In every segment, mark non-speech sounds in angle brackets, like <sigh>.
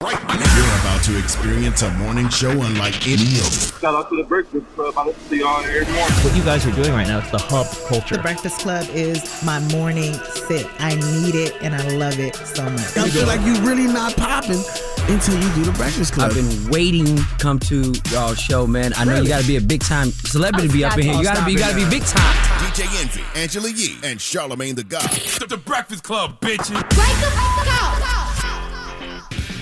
You're about to experience a morning show unlike any other. Shout out to the Breakfast Club. I listen to y'all every morning. What you guys are doing right now, it's the hub culture. The Breakfast Club is my morning sit. I need it and I love it so much. I feel like you're really not popping until you do the Breakfast Club. I've been waiting to come to y'all show, man. I know Really? you got to be a big time celebrity to be up in here. You got to be, you got to be big time. DJ Envy, Angela Yee, and Charlemagne the God. The Breakfast Club, bitches.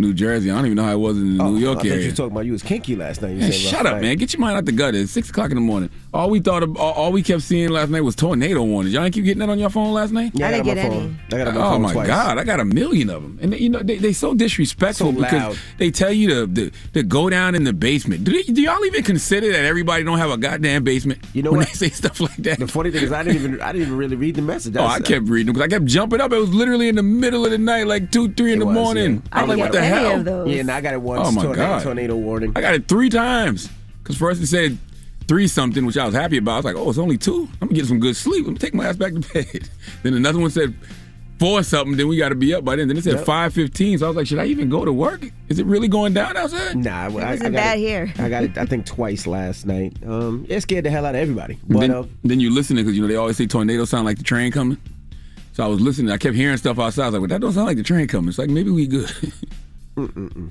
New Jersey, I don't even know how it was in the Oh, New I York thought you area. was talking about you was kinky last night. You Man, said shut rough up, night. man. Get your mind out the gutter. It's six o'clock in the morning. All we thought of, all, all we kept seeing last night was tornado warnings. Y'all ain't keep getting that on your phone last night? Yeah, I didn't get my any. I got my oh phone my twice. God, I got a million of them, and you know they they so disrespectful So because they tell you to, to to go down in the basement. Do, they, do y'all even consider that everybody don't have a goddamn basement? You know when what? they <laughs> say stuff like that. The funny thing is, I didn't even I didn't even really read the message. Oh, I kept reading because I kept jumping up. It was literally in the middle of the night, like two, three in the was, morning. yeah. I was like, what the get any hell? of those. Yeah, and I got it once. Oh, my tornado, God. Tornado warning. I got it three times. Because first it said three something, which I was happy about. I was like, oh, it's only two. I'm gonna get some good sleep. I'm gonna take my ass back to <laughs> bed. then another one said four something. Then we got to be up by then. Then it said Yep. five fifteen. So I was like, should I even go to work? Is it really going down outside? Nah, I, I, I wasn't got bad it, here. I got it. I think twice last night. Um, it scared the hell out of everybody. But then, uh, then you listening because you know they always say tornadoes sound like the train coming. So I was listening. I kept hearing stuff outside. I was like, well, that don't sound like the train coming. It's like maybe we good. <laughs>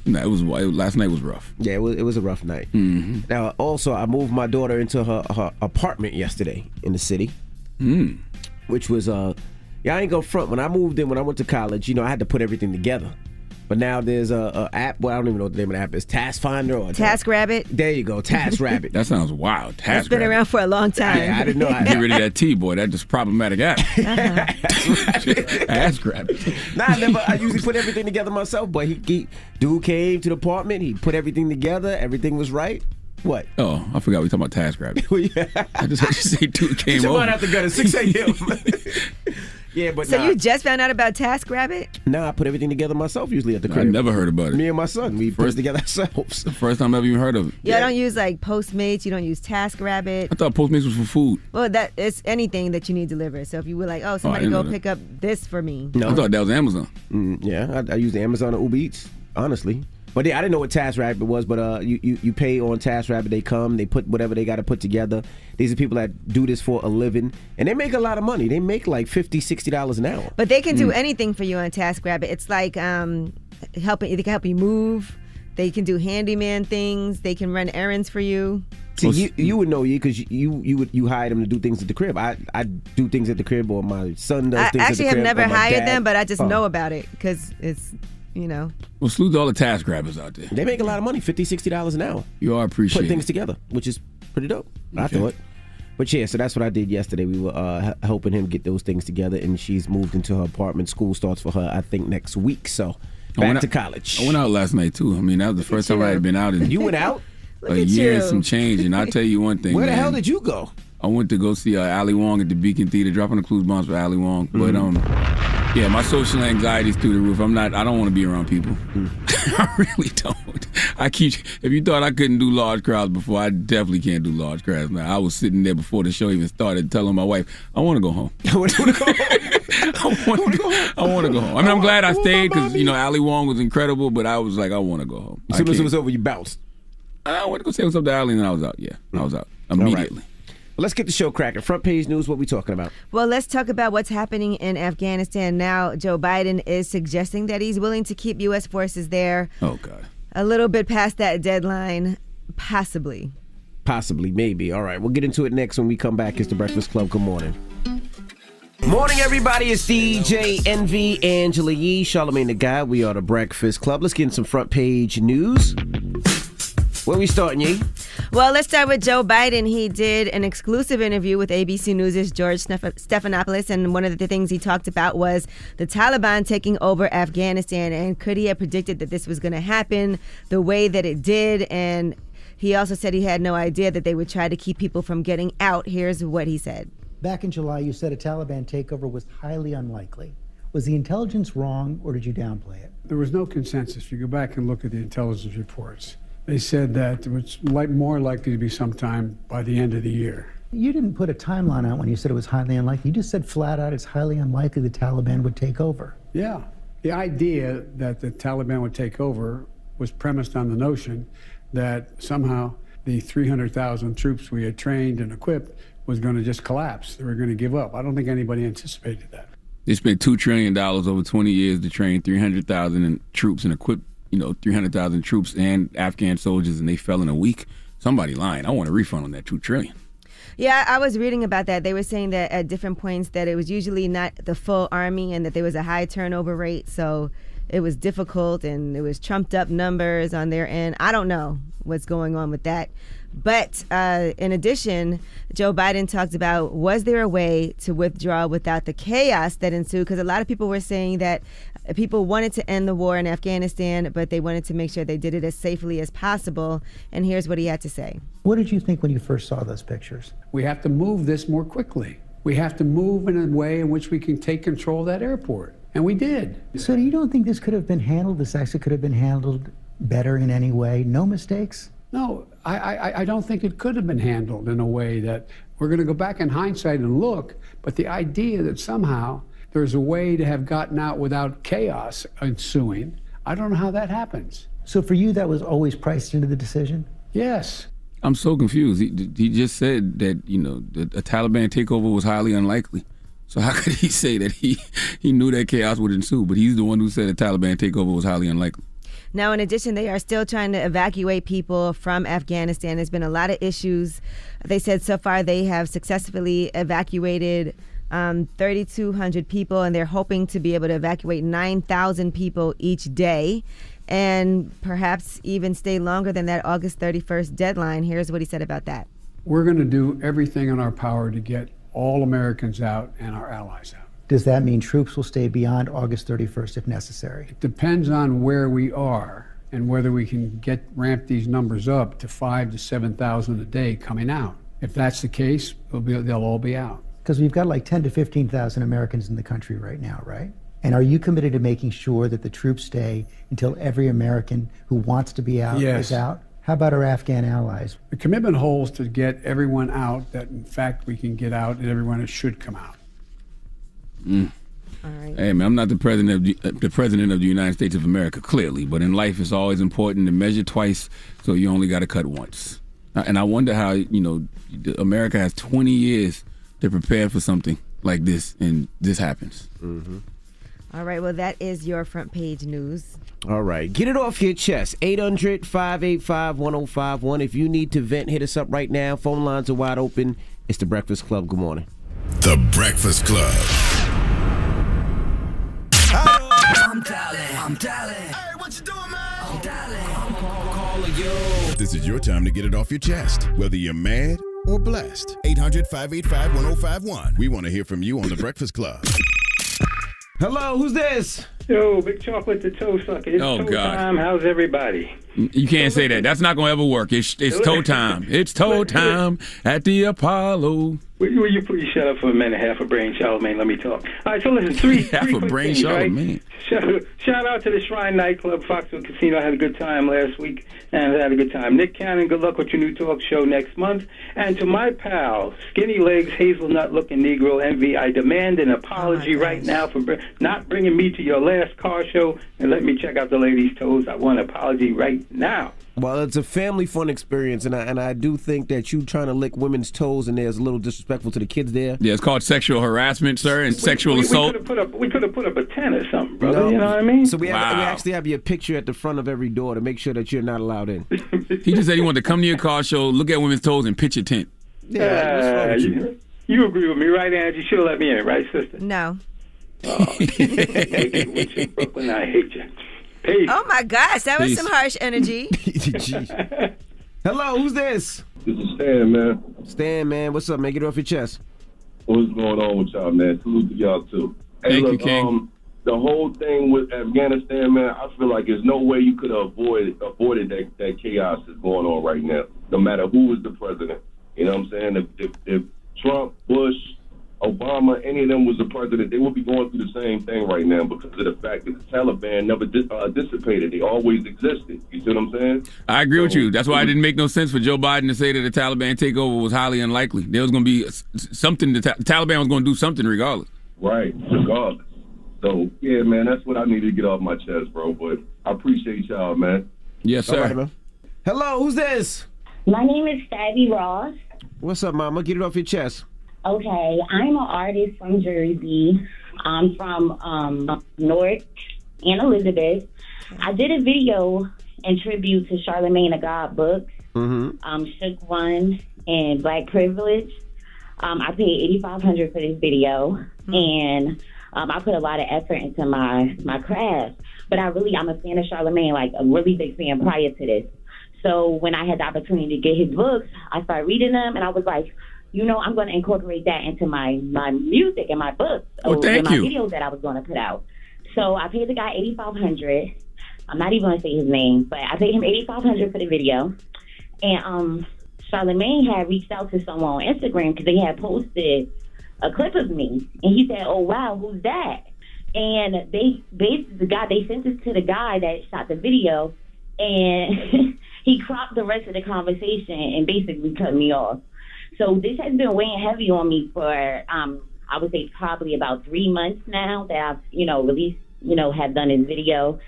nah, it was last night was rough. yeah, it was, it was a rough night. Mm-hmm. Now, also, I moved my daughter into her, her apartment yesterday in the city, Mm. which was uh, yeah, I ain't go front. When I moved in, when I went to college, you know, I had to put everything together. But now there's a, a app. Well, I don't even know what the name of the app is. Task Finder or Task Rabbit. There you go, Task <laughs> Rabbit. That sounds wild. It's Task been rabbit. around for a long time. yeah, I didn't know. I, Get rid of that T, boy. That just problematic app. Uh-huh. <laughs> Task Rabbit. Nah, I never. I usually put everything together myself. But he, he dude came to the apartment. He put everything together. Everything was right. What? Oh, I forgot we talking about task rabbit. Well, <laughs> yeah. I just heard you say dude came Your over. mind out the gutter, 6 a.m. yeah, but So nah, you just found out about Task Rabbit? nah, I put everything together myself usually at the crib. I never heard about it. Me and my son, we put it First- together ourselves. <laughs> First time I ever even heard of it. Yeah, I don't use like Postmates. You don't use Task Rabbit. I thought Postmates was for food. Well, that it's anything that you need delivered. So if you were like, oh, somebody didn't go pick up this for me. No, I thought that was Amazon. Mm, yeah, I, I use Amazon or Uber Eats, honestly. But yeah, I didn't know what TaskRabbit was, but uh, you, you you pay on TaskRabbit. They come, they put whatever they got to put together. These are people that do this for a living, and they make a lot of money. They make like 50 60 dollars an hour. But they can Mm. do anything for you on Task Rabbit. It's like um, helping. They can help you move. They can do handyman things. They can run errands for you. See, you, you would know you because you you would you hire them to do things at the crib. I I do things at the crib, or my son does I things at actually the have crib. never or my hired dad. them, but I just Oh. know about it because it's you know. Well, salute to all the task grabbers out there. They make a lot of money, 50 60 dollars an hour. You are Put appreciated. things together, which is pretty dope. I thought. But yeah, so that's what I did yesterday. We were uh, helping him get those things together, and she's moved into her apartment. School starts for her, I think, next week. So I back went to out- college. I went out last night too. I mean, that was the first time I had been out in <laughs> You went out? <laughs> A year you. and some change. And I'll tell you one thing. Where the man. hell did you go? I went to go see uh, Ali Wong at the Beacon Theater, dropping the clues bombs for Ali Wong. But um, yeah, my social anxiety is through the roof. I'm not. I don't want to be around people. <laughs> I really don't. I keep. If you thought I couldn't do large crowds before, I definitely can't do large crowds now. I was sitting there before the show even started, telling my wife, "I want to <laughs> <laughs> go home. I want to go home. I want to go. I want to go home. I mean, I'm glad I stayed because you know Ali Wong was incredible, but I was like, I want to go home. As soon as it was over, you bounced. I went to go say what's up to Ali, and I was out. Yeah, I was out immediately. Let's get the show cracking. Front page news. What we talking about? Well, let's talk about what's happening in Afghanistan now. Joe Biden is suggesting that he's willing to keep U.S. forces there Oh God. a little bit past that deadline, possibly. Possibly, maybe. All right, we'll get into it next when we come back. It's the Breakfast Club. Good morning. Morning, everybody. It's DJ Envy, Angela Yee, Charlemagne the Guy. We are the Breakfast Club. Let's get in some front page news. Where we starting, Yee? Well, let's start with Joe Biden. He did an exclusive interview with ABC News' George Stephanopoulos, and one of the things he talked about was the Taliban taking over Afghanistan. And could he have predicted that this was going to happen the way that it did? And He also said he had no idea that they would try to keep people from getting out. Here's what he said. Back in July, you said a Taliban takeover was highly unlikely. Was the intelligence wrong, or did you downplay it? There was no consensus. If you go back and look at the intelligence reports, they said that it was like more likely to be sometime by the end of the year. You didn't put a timeline out when you said it was highly unlikely. You just said flat out it's highly unlikely the Taliban would take over. Yeah. The idea that the Taliban would take over was premised on the notion that somehow the 300,000 troops we had trained and equipped was going to just collapse. They were going to give up. I don't think anybody anticipated that. They spent two trillion dollars over 20 years to train 300,000 troops and equip, you know, 300,000 troops and Afghan soldiers, and they fell in a week. Somebody lying. I want a refund on that two trillion. Yeah, I was reading about that. They were saying that at different points that it was usually not the full army and that there was a high turnover rate. So it was difficult and it was trumped up numbers on their end. I don't know what's going on with that. But uh, in addition, Joe Biden talked about was there a way to withdraw without the chaos that ensued? Because a lot of people were saying that people wanted to end the war in Afghanistan, but they wanted to make sure they did it as safely as possible. And here's what he had to say. What did you think when you first saw those pictures? We have to move this more quickly. We have to move in a way in which we can take control of that airport. And we did. So you don't think this could have been handled, this actually could have been handled better in any way? No mistakes? No, I, I, I don't think it could have been handled in a way that we're going to go back in hindsight and look, but the idea that somehow there's a way to have gotten out without chaos ensuing, I don't know how that happens. So for you, that was always priced into the decision? Yes. I'm so confused. He, he just said that, you know, a Taliban takeover was highly unlikely. So how <laughs> could he say that he, he knew that chaos would ensue? But he's the one who said a Taliban takeover was highly unlikely. Now, in addition, they are still trying to evacuate people from Afghanistan. There's been a lot of issues. They said so far they have successfully evacuated um, 3,200 people, and they're hoping to be able to evacuate 9,000 people each day and perhaps even stay longer than that August 31st deadline. Here's what he said about that. We're going to do everything in our power to get all Americans out and our allies out. Does that mean troops will stay beyond August 31st if necessary? It depends on where we are and whether we can get ramp these numbers up to five to 7,000 a day coming out. If that's the case, they'll, be, they'll all be out. Because we've got like 10 to 15,000 Americans in the country right now, right? And are you committed to making sure that the troops stay until every American who wants to be out yes. is out? How about our Afghan allies? The commitment holds to get everyone out that, in fact, we can get out and everyone should come out. Mm. All right. Hey man, I'm not the president of the, uh, the president of the United States of America, clearly, but in life it's always important to measure twice, so you only got to cut once. And I wonder how you know America has 20 years to prepared for something like this, and this happens. Mm-hmm. All right. Well, that is your front page news. All right. Get it off your chest. 800 585 1051. If you need to vent, hit us up right now. Phone lines are wide open. It's The Breakfast Club. Good morning. The Breakfast Club. I'm dialing. I'm dialing. Hey, what you doing, man? I'm dialing. I'm call, calling you. This is your time to get it off your chest, whether you're mad or blessed. 800 585 1051. We want to hear from you on The Breakfast Club. Hello, who's this? Yo, Big Chocolate the Toe Sucker. It's Oh, toe God. time. How's everybody? You can't say that. That's not gonna ever work. It's it's toe time. It's toe time at the Apollo. Will you, will you please shut up for a minute? Half a brain, Charlemagne. Let me talk. All right, so listen, three, <laughs> Half three a quick brain, things, right? Charlemagne. Shout, shout out to the Shrine Nightclub, Foxwoods Casino. I had a good time last week and I had a good time. Nick Cannon, good luck with your new talk show next month. And to my pal, Skinny Legs, Hazelnut Looking Negro Envy, I demand an apology oh right now for br- not bringing me to your last car show and let me check out the ladies' toes. I want an apology right now. Well, it's a family fun experience, and I, and I do think that you trying to lick women's toes and there's a little disrespectful to the kids there. Yeah, it's called sexual harassment, sir, and sexual we, assault. We could have put up, we could have put up a ten or something, brother. You know what I mean? So we, have, we actually have your picture at the front of every door to make sure that you're not allowed in. <laughs> He just said he wanted to come to your car show, look at women's toes, and pitch a tent. Yeah, what's wrong Uh, with you? you, you agree with me, right, Angie? Should have let me in, right, sister? No. <laughs> With you, Brooklyn, I hate you. Peace. Oh my gosh, that was Peace. some harsh energy. <laughs> Hello, who's this? This is Stan, man. Stan, man, what's up, man? Get it off your chest. What's going on with y'all, man? Salute to y'all too. Hey, Thank you, look, King. Um, the whole thing with Afghanistan, man, I feel like there's no way you could have avoided avoided that, that chaos that's going on right now. No matter who was the president, you know what I'm saying? If, if, if Trump, Bush, Obama, any of them was the president, they would be going through the same thing right now because of the fact that the Taliban never di- uh, dissipated. They always existed. You see what I'm saying? I agree with you. That's why it didn't make no sense for Joe Biden to say that the Taliban takeover was highly unlikely. There was going to be s- s- something. The, Ta- the Taliban was going to do something regardless. Right, regardless. So yeah, man, that's what I need to get off my chest, bro. But I appreciate y'all, man. Yes, All right, man. Hello, who's this? My name is Stabby Ross. What's up, mama? Get it off your chest. Okay, I'm an artist from Jersey. I'm from um, Newark and Elizabeth. I did a video in tribute to Charlemagne the God books, Mm-hmm. um, Shook One and Black Privilege. Um, I paid eighty five hundred for this video, and um, I put a lot of effort into my my craft. But I really, I'm a fan of Charlemagne, like a really big fan prior to this. So when I had the opportunity to get his books, I started reading them, and I was like, you know, I'm going to incorporate that into my my music and my books, Oh, or thank my you. videos that I was going to put out. So I paid the guy eighty five hundred. I'm not even going to say his name, but I paid him eighty five hundred for the video, and um, Charlemagne had reached out to someone on Instagram because they had posted a clip of me, and he said, "Oh wow, who's that?" And they basically the guy they sent this to the guy that shot the video, and <laughs> he cropped the rest of the conversation and basically cut me off. So this has been weighing heavy on me for um I would say probably about three months now that I've you know released you know have done his video.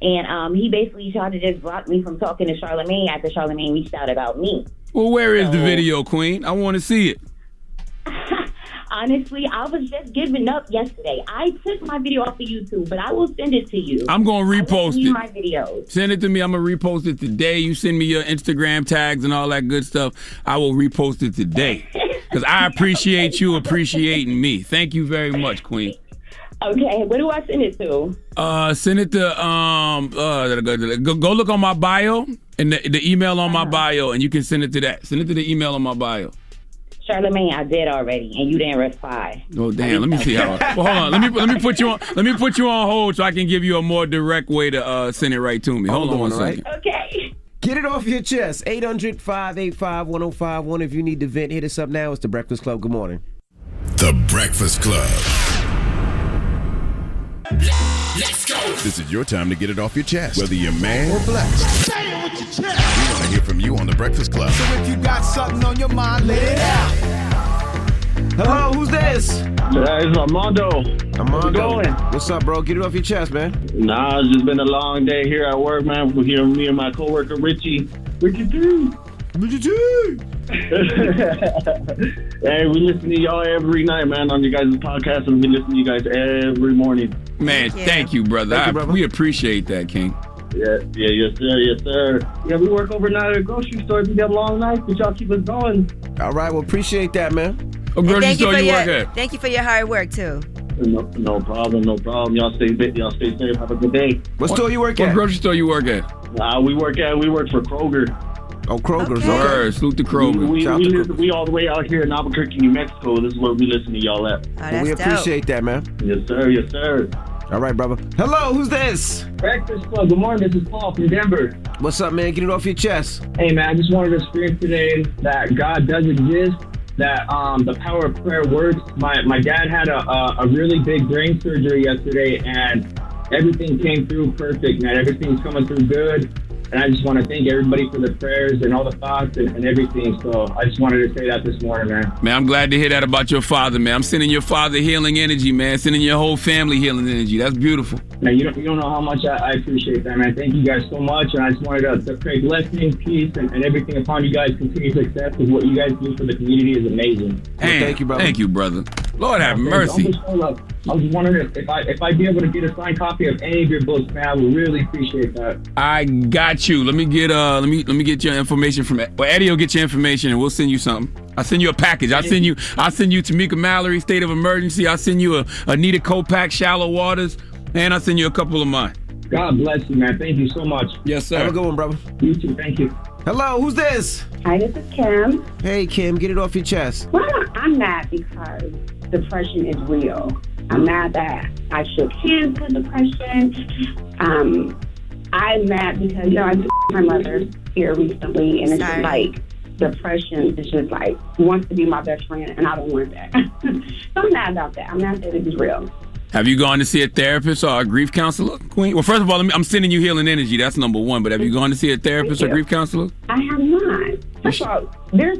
And um, he basically tried to just block me from talking to Charlemagne after Charlemagne reached out about me. Well, where is the video, Queen? I want to see it. <laughs> Honestly, I was just giving up yesterday. I took my video off of YouTube, but I will send it to you. I'm going to repost it. my videos. Send it to me. I'm gonna repost it today. You send me your Instagram tags and all that good stuff. I will repost it today <laughs> because I appreciate you appreciating me. Thank you very much, Queen. Okay, where do I send it to? Uh, send it to um uh go, go look on my bio and the, the email on my Uh-huh. bio, and you can send it to that. Send it to the email on my bio. Charlemagne, I did already, and you didn't reply. Oh damn! Let me see how. <laughs> Well, hold on. Let me let me put you on. Let me put you on hold so I can give you a more direct way to uh, send it right to me. Hold, on one all right? second. Okay. Get it off your chest. 800 585 1051. If you need to vent, hit us up now. It's The Breakfast Club. Good morning. The Breakfast Club. Let's go. This is your time to get it off your chest, whether you're man or blessed. Say it with your chest. We want to hear from you on The Breakfast Club. So if you got something on your mind, let it out. Hello, who's this? Uh, it's Armando. Armando. going? What's up, bro? Get it off your chest, man. Nah, it's just been a long day here at work, man. We're here, me and my coworker Richie. Richie T. Richie <laughs> hey, we listen to y'all every night, man, on your guys' podcast, and we listen to you guys every morning. Man, thank you, brother. Thank you, I- We appreciate that, King. Yeah, yeah, yes, sir, yes, sir. Yeah, we work overnight at a grocery store. We got long nights, but y'all keep us going. All right, well, appreciate that, man. Oh, And thank you for your thank you for your hard work too. No, no problem, no problem. Y'all stay fit. Y'all stay safe. Have a good day. What store you work What at? grocery store you work at? Uh, we work at we work for Kroger. Oh, Kroger's. Okay. Word, salute to Kroger. We, Shout we, to listen- we all the way out here in Albuquerque, New Mexico. This is where we listen to y'all at. Well, we appreciate that, man. Yes, sir. Yes, sir. All right, brother. Hello, who's this? Breakfast Club. Good morning. This is Paul from Denver. What's up, man? Get it off your chest. Hey, man, I just wanted to scream today that God does exist, that um, the power of prayer works. My, my dad had a, a, a really big brain surgery yesterday, and everything came through perfect, man. Everything's coming through good. And I just want to thank everybody for the prayers and all the thoughts and, and everything. So I just wanted to say that this morning, man. Man, I'm glad to hear that about your father, man. I'm sending your father healing energy, man. Sending your whole family healing energy. That's beautiful. Man, you don't, you don't know how much I, I appreciate that, man. Thank you guys so much. And I just wanted to, to pray blessing, peace, and, and everything upon you guys. Continued success with what you guys do for the community is amazing. Man, thank you, brother. Thank you, brother. Lord have Thanks. mercy. I'm just full of- I was wondering if, if I if I'd be able to get a signed copy of any of your books, man. I would really appreciate that. I got you. Let me get uh let me let me get your information from well Eddie will get your information and we'll send you something. I'll send you a package. I'll send you I'll send you Tamika Mallory, State of Emergency. I'll send you a Anita Kopacz, Shallow Waters, and I'll send you a couple of mine. God bless you, man. Thank you so much. Yes, sir. Have a good one, brother. You too. Thank you. Hello, who's this? Hi, this is Kim. Hey, Kim, get it off your chest. Well, I'm mad because depression is real. I'm mad that I shook hands with depression. Um, I'm mad because, you know, I just my mother here recently, and it's just Sorry. like depression is just like wants to be my best friend, and I don't want that. <laughs> so I'm mad about that. I'm mad that it is real. Have you gone to see a therapist or a grief counselor, Queen? Well, first of all, I'm sending you healing energy. That's number one. But have you gone to see a therapist or grief counselor? I have not. First of all, there's.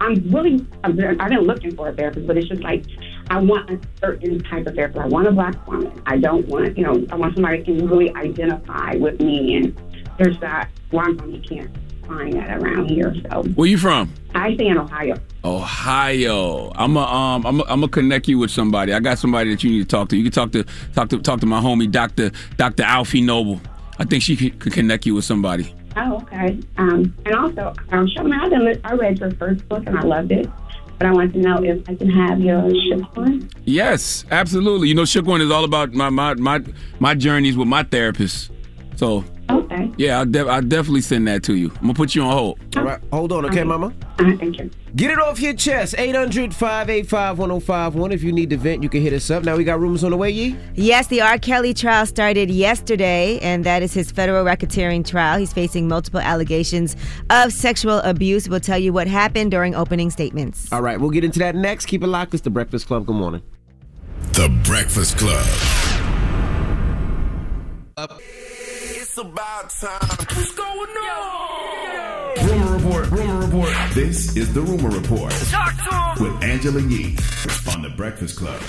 I'm really. I'm, very- I've been looking for a therapist, but it's just like I want a certain type of therapist. I want a black woman. I don't want, you know, I want somebody who can really identify with me. And there's that. I'm you can't find that around here. So Where you from? I stay in Ohio. Ohio. I'm a, um I'm a, I'm gonna connect you with somebody. I got somebody that you need to talk to. You can talk to talk to talk to my homie Doctor Doctor Alfiee Noble. I think she could, could connect you with somebody. Oh, okay. Um, and also, um, done, I read your first book and I loved it. But I want to know if I can have your shook. Yes, absolutely. You know, Shook is all about my my my my journeys with my therapist. So Okay. yeah, I'll, de- I'll definitely send that to you. I'm gonna put you on hold. All right, hold on, okay, Mama? thank you. Get it off your chest. 800 585 1051. If you need to vent, you can hit us up. Now we got rumors on the way, Yee? Yes, the R. Kelly trial started yesterday, and that is his federal racketeering trial. He's facing multiple allegations of sexual abuse. We'll tell you what happened during opening statements. All right, we'll get into that next. Keep it locked. It's the Breakfast Club. Good morning. The Breakfast Club. It's about time. What's going on? Rumor Report. Rumor Report. This is the Rumor Report Talk to him. with Angela Yee on the Breakfast Club.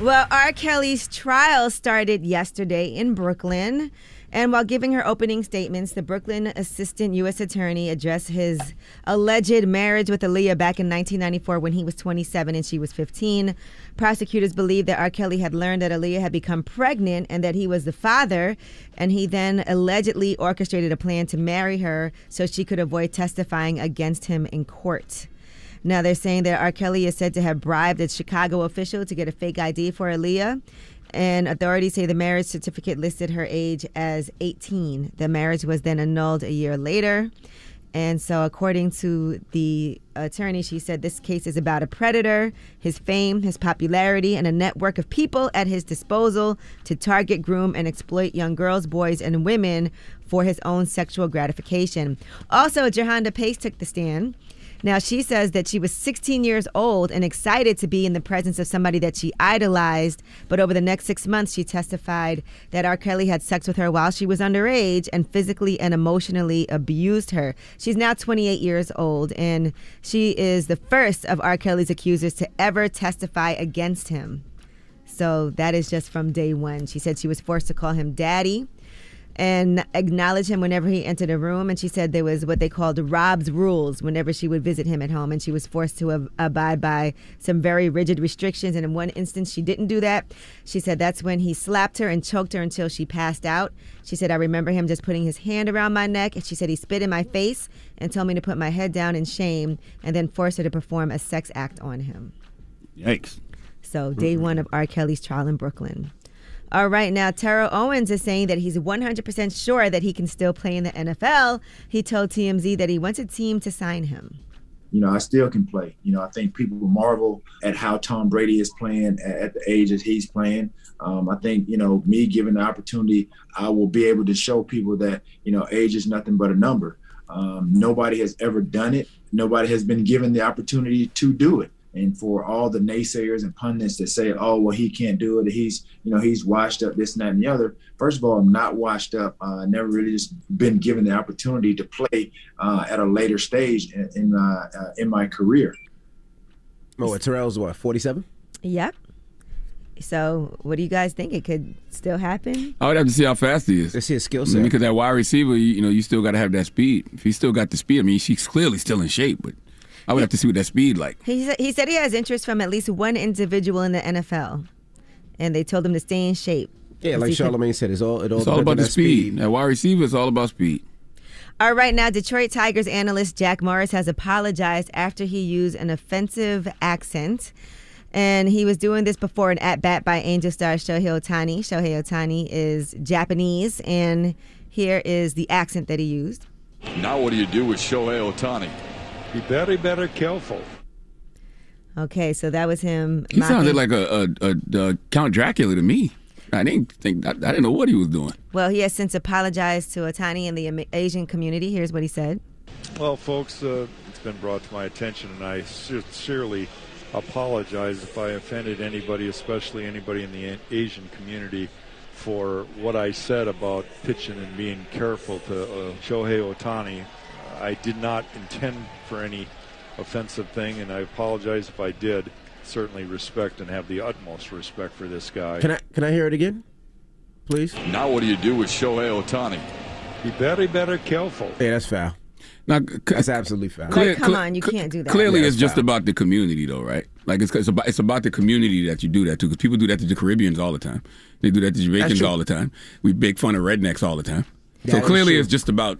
Well, R. Kelly's trial started yesterday in Brooklyn. And while giving her opening statements, the Brooklyn Assistant U.S. Attorney addressed his alleged marriage with Aaliyah back in 1994 when he was 27 and she was 15. Prosecutors believe that R. Kelly had learned that Aaliyah had become pregnant and that he was the father, and he then allegedly orchestrated a plan to marry her so she could avoid testifying against him in court. Now they're saying that R. Kelly is said to have bribed a Chicago official to get a fake ID for Aaliyah. And authorities say the marriage certificate listed her age as 18. The marriage was then annulled a year later. And so, according to the attorney, she said this case is about a predator, his fame, his popularity, and a network of people at his disposal to target, groom, and exploit young girls, boys, and women for his own sexual gratification. Also, Jerhonda Pace took the stand. Now, she says that she was 16 years old and excited to be in the presence of somebody that she idolized. But over the next six months, she testified that R. Kelly had sex with her while she was underage and physically and emotionally abused her. She's now 28 years old, and she is the first of R. Kelly's accusers to ever testify against him. So that is just from day one. She said she was forced to call him daddy and acknowledge him whenever he entered a room. And she said there was what they called Rob's rules whenever she would visit him at home. And she was forced to ab- abide by some very rigid restrictions. And in one instance, she didn't do that. She said that's when he slapped her and choked her until she passed out. She said, I remember him just putting his hand around my neck. And she said he spit in my face and told me to put my head down in shame and then forced her to perform a sex act on him. Yikes. So, day mm-hmm. one of R. Kelly's trial in Brooklyn. All right, now Terrell Owens is saying that he's 100% sure that he can still play in the NFL. He told TMZ that he wants a team to sign him. you know, I still can play. You know, I think people marvel at how Tom Brady is playing at, the age that he's playing. Um, I think, you know, me given the opportunity, I will be able to show people that, you know, age is nothing but a number. Um, nobody has ever done it. Nobody has been given the opportunity to do it. And for all the naysayers and pundits that say, "Oh, well, he can't do it. He's, you know, he's washed up, this and that and the other." First of all, I'm not washed up. Uh, never really just been given the opportunity to play uh, at a later stage in in, uh, uh, in my career. Oh, what, Terrell's what, 47? Yep. So, what do you guys think? It could still happen? I would have to see how fast he is. Let's see his skill I set. mean, because that wide receiver, you, you know, you still got to have that speed. If he still got the speed, I mean, she's clearly still in shape, but I would have to see what that speed like. He said, he said he has interest from at least one individual in the NFL, and they told him to stay in shape. Yeah, like He could- said, it's all, it all It's all about the that speed. That wide receiver is all about speed. All right, now Detroit Tigers analyst Jack Morris has apologized after he used an offensive accent. And he was doing this before an at bat by Angel star Shohei Ohtani. Shohei Ohtani is Japanese, and here is the accent that he used. Now what do you do with Shohei Ohtani? Be very, very careful. Okay, so that was him. He mocking- sounded like a, a, a, a Count Dracula to me. I didn't think I, I didn't know what he was doing. Well, he has since apologized to Ohtani and the Asian community. Here's what he said. Well, folks, uh, it's been brought to my attention, and I sincerely apologize if I offended anybody, especially anybody in the Asian community, for what I said about pitching and being careful to uh, Shohei Ohtani. I did not intend for any offensive thing, and I apologize if I did. Certainly respect and have the utmost respect for this guy. Can I can I hear it again, please? Now what do you do with Shohei Ohtani? Be very, very careful. Yeah, that's foul. Now, that's absolutely foul. Like, come on, you can't do that. Clearly, Yeah, it's it's just foul. about the community, though, right? Like it's it's about it's about the community that you do that to. Because people do that to the Caribbeans all the time. They do that to Jamaicans true. all the time. We make fun of rednecks all the time. That so clearly, true. it's just about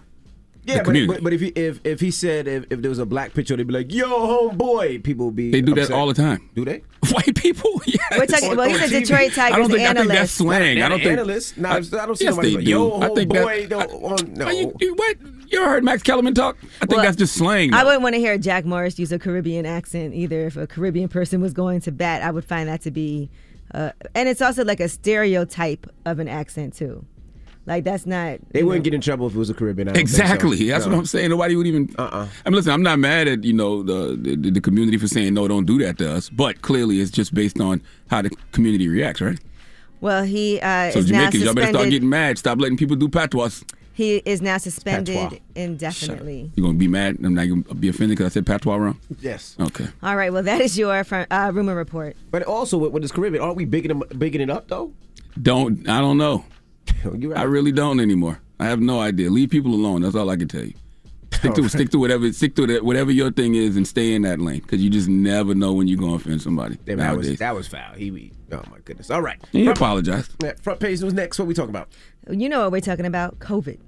Yeah, the but, community. but, but if he if, if he said if, if there was a black picture, they'd be like, "Yo, homeboy," people would be. they do that all the time. Do they? <laughs> White people? <laughs> Yes. We're talking, well, he's a TV. Detroit Tigers analyst I don't think I think that's slang. I don't think analyst. No, I, don't see yes, nobody they like, do. Yo, I think that- homeboy, don't, oh, no. Are you, you- what? You ever heard Max Kellerman talk? I think Well, that's just slang. I wouldn't want to hear Jack Morris use a Caribbean accent either. If a Caribbean person was going to bat, I would find that to be, uh, and it's also like a stereotype of an accent too. Like that's not. They wouldn't get in trouble if it was a Caribbean. I don't so. Exactly. That's No. what I'm saying. Nobody would even. Uh-uh. I mean, listen. I'm not mad at you know the, the the community for saying no, don't do that to us. But clearly, it's just based on how the community reacts, right? Well, he uh, So is now Jamaicans, y'all better start getting mad. Stop letting people do patois. He is now suspended patois. indefinitely. You're gonna be mad? I'm not gonna be offended because I said patois wrong. Yes. Okay. All right. Well, that is your fr- uh, rumor report. But also with, with this Caribbean, aren't we bigging them, bigging it up though? Don't. I don't know. <laughs> You I really don't anymore. I have no idea. Leave people alone. That's all I can tell you. Stick to stick to whatever stick to that whatever your thing is and stay in that lane because you just never know when you're gonna offend somebody. Damn, that was that was foul. He, he oh my goodness. All right. And he Front- apologized. Front page news next. What we talking about? You know what we're talking about? COVID.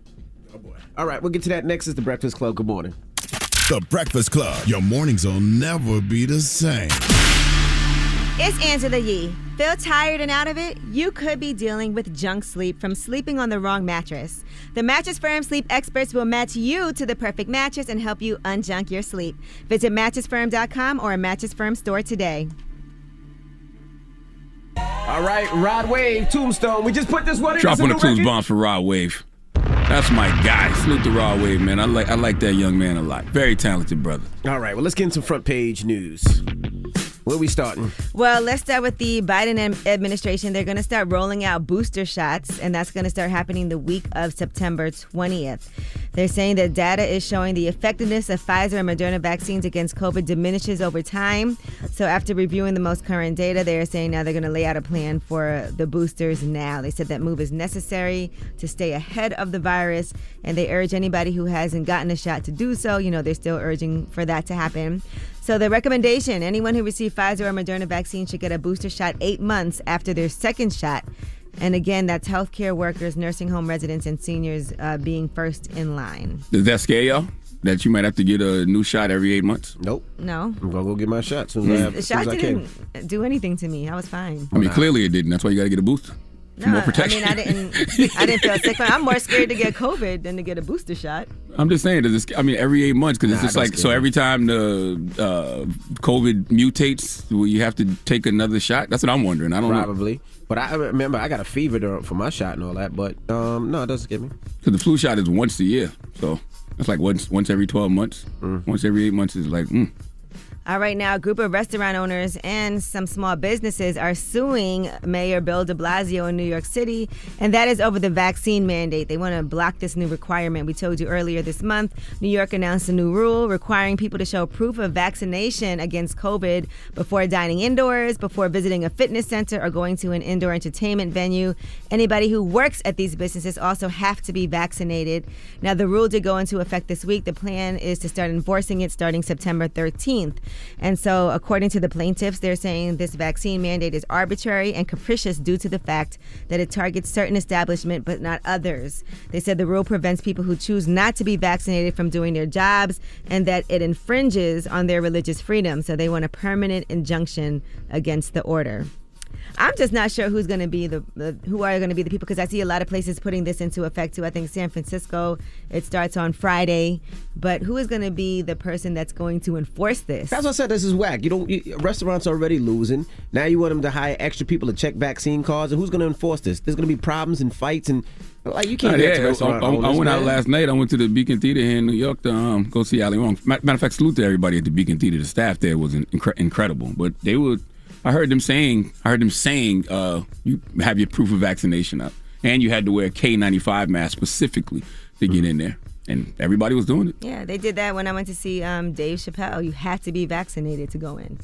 Oh, all right, we'll get to that next. Is the Breakfast Club. Good morning. The Breakfast Club. Your mornings will never be the same. It's Angela Yee. Feel tired and out of it? You could be dealing with junk sleep from sleeping on the wrong mattress. The Mattress Firm sleep experts will match you to the perfect mattress and help you unjunk your sleep. Visit mattressfirm.com or a Mattress Firm store today. All right, Rod Wave, Tombstone. We just put this one in. Drop It's a on the new clues record. bombs for Rod Wave. That's my guy. Salute the Rod Wave, man. I like I like that young man a lot. Very talented brother. All right, well, let's get into front page news. Where we starting? Well, let's start with the Biden administration. They're going to start rolling out booster shots, and that's going to start happening the week of September 20th. They're saying that data is showing the effectiveness of Pfizer and Moderna vaccines against COVID diminishes over time. So, after reviewing the most current data, they are saying now they're going to lay out a plan for the boosters now. They said that move is necessary to stay ahead of the virus, and they urge anybody who hasn't gotten a shot to do so. You know, they're still urging for that to happen. So the recommendation: anyone who received Pfizer or Moderna vaccine should get a booster shot eight months after their second shot. And again, that's healthcare workers, nursing home residents, and seniors uh, being first in line. Does that scare y'all? That you might have to get a new shot every eight months? Nope. No, I'm gonna go get my shot soon as, I, have, the soon shot as I can. didn't do anything to me. I was fine. I mean, clearly it didn't. That's why you got to get a booster. For more I protection. mean, I didn't. <laughs> I didn't feel sick. From. I'm more scared to get COVID than to get a booster shot. I'm just saying, does this, I mean, every eight months, because it's just like, so me. every time the uh, COVID mutates, will you have to take another shot? That's what I'm wondering. I don't know. Probably. But I remember I got a fever to- for my shot and all that. But um, no, it doesn't get me. Because the flu shot is once a year. So that's like once once every 12 months. Once every eight months is like, mm. All right, now a group of restaurant owners and some small businesses are suing Mayor Bill de Blasio in New York City, and that is over the vaccine mandate. They want to block this new requirement. We told you earlier this month, New York announced a new rule requiring people to show proof of vaccination against COVID before dining indoors, before visiting a fitness center, or going to an indoor entertainment venue. Anybody who works at these businesses also have to be vaccinated. Now, the rule did go into effect this week. The plan is to start enforcing it starting September 13th. And so, according to the plaintiffs, they're saying this vaccine mandate is arbitrary and capricious due to the fact that it targets certain establishments but not others. They said the rule prevents people who choose not to be vaccinated from doing their jobs and that it infringes on their religious freedom. So, they want a permanent injunction against the order. I'm just not sure who's going to be the, the who are going to be the people because I see a lot of places putting this into effect too. I think San Francisco it starts on Friday, but who is going to be the person that's going to enforce this? That's what I said. This is whack. You don't. You, restaurants already losing. Now you want them to hire extra people to check vaccine cards, and who's going to enforce this? There's going to be problems and fights, and like you can't Nah, get yeah, to I, I- I owners, went out last night. I went to the Beacon Theater here in New York to um, go see Ali Wong. Matter of fact, salute to everybody at the Beacon Theater. The staff there was in- incre- incredible. But they would, I heard them saying, I heard them saying, uh, you have your proof of vaccination up, and you had to wear a K95 mask specifically to get in there, and everybody was doing it. Yeah, they did that when I went to see um, Dave Chappelle. You had to be vaccinated to go in,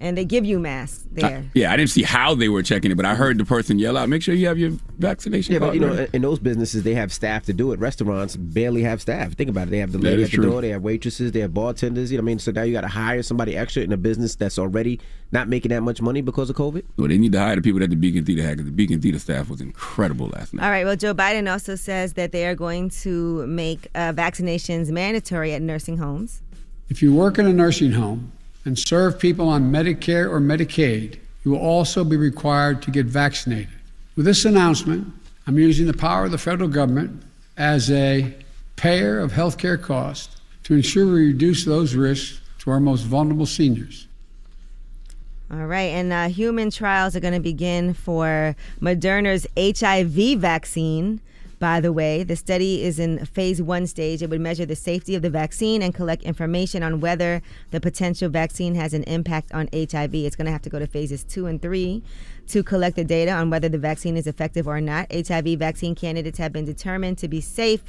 and they give you masks there. Yeah, I didn't see how they were checking it, but I heard the person yell out, "Make sure you have your vaccination." Yeah, but card you know, ready." in those businesses, they have staff to do it. Restaurants barely have staff. Think about it. They have the lady at the true. door. They have waitresses. They have bartenders. You know what I mean? So now you got to hire somebody extra in a business that's already not making that much money because of COVID. Well, they need to hire the people that the Beacon Theater had because the Beacon Theater staff was incredible last night. All right. Well, Joe Biden also says that they are going to make uh, vaccinations mandatory at nursing homes. If you work in a nursing home and serve people on Medicare or Medicaid, you will also be required to get vaccinated. With this announcement, I'm using the power of the federal government as a payer of healthcare costs to ensure we reduce those risks to our most vulnerable seniors. All right, and uh, human trials are going to begin for Moderna's HIV vaccine. By the way, the study is in phase one stage. It would measure the safety of the vaccine and collect information on whether the potential vaccine has an impact on HIV. It's going to have to go to phases two and three to collect the data on whether the vaccine is effective or not. HIV vaccine candidates have been determined to be safe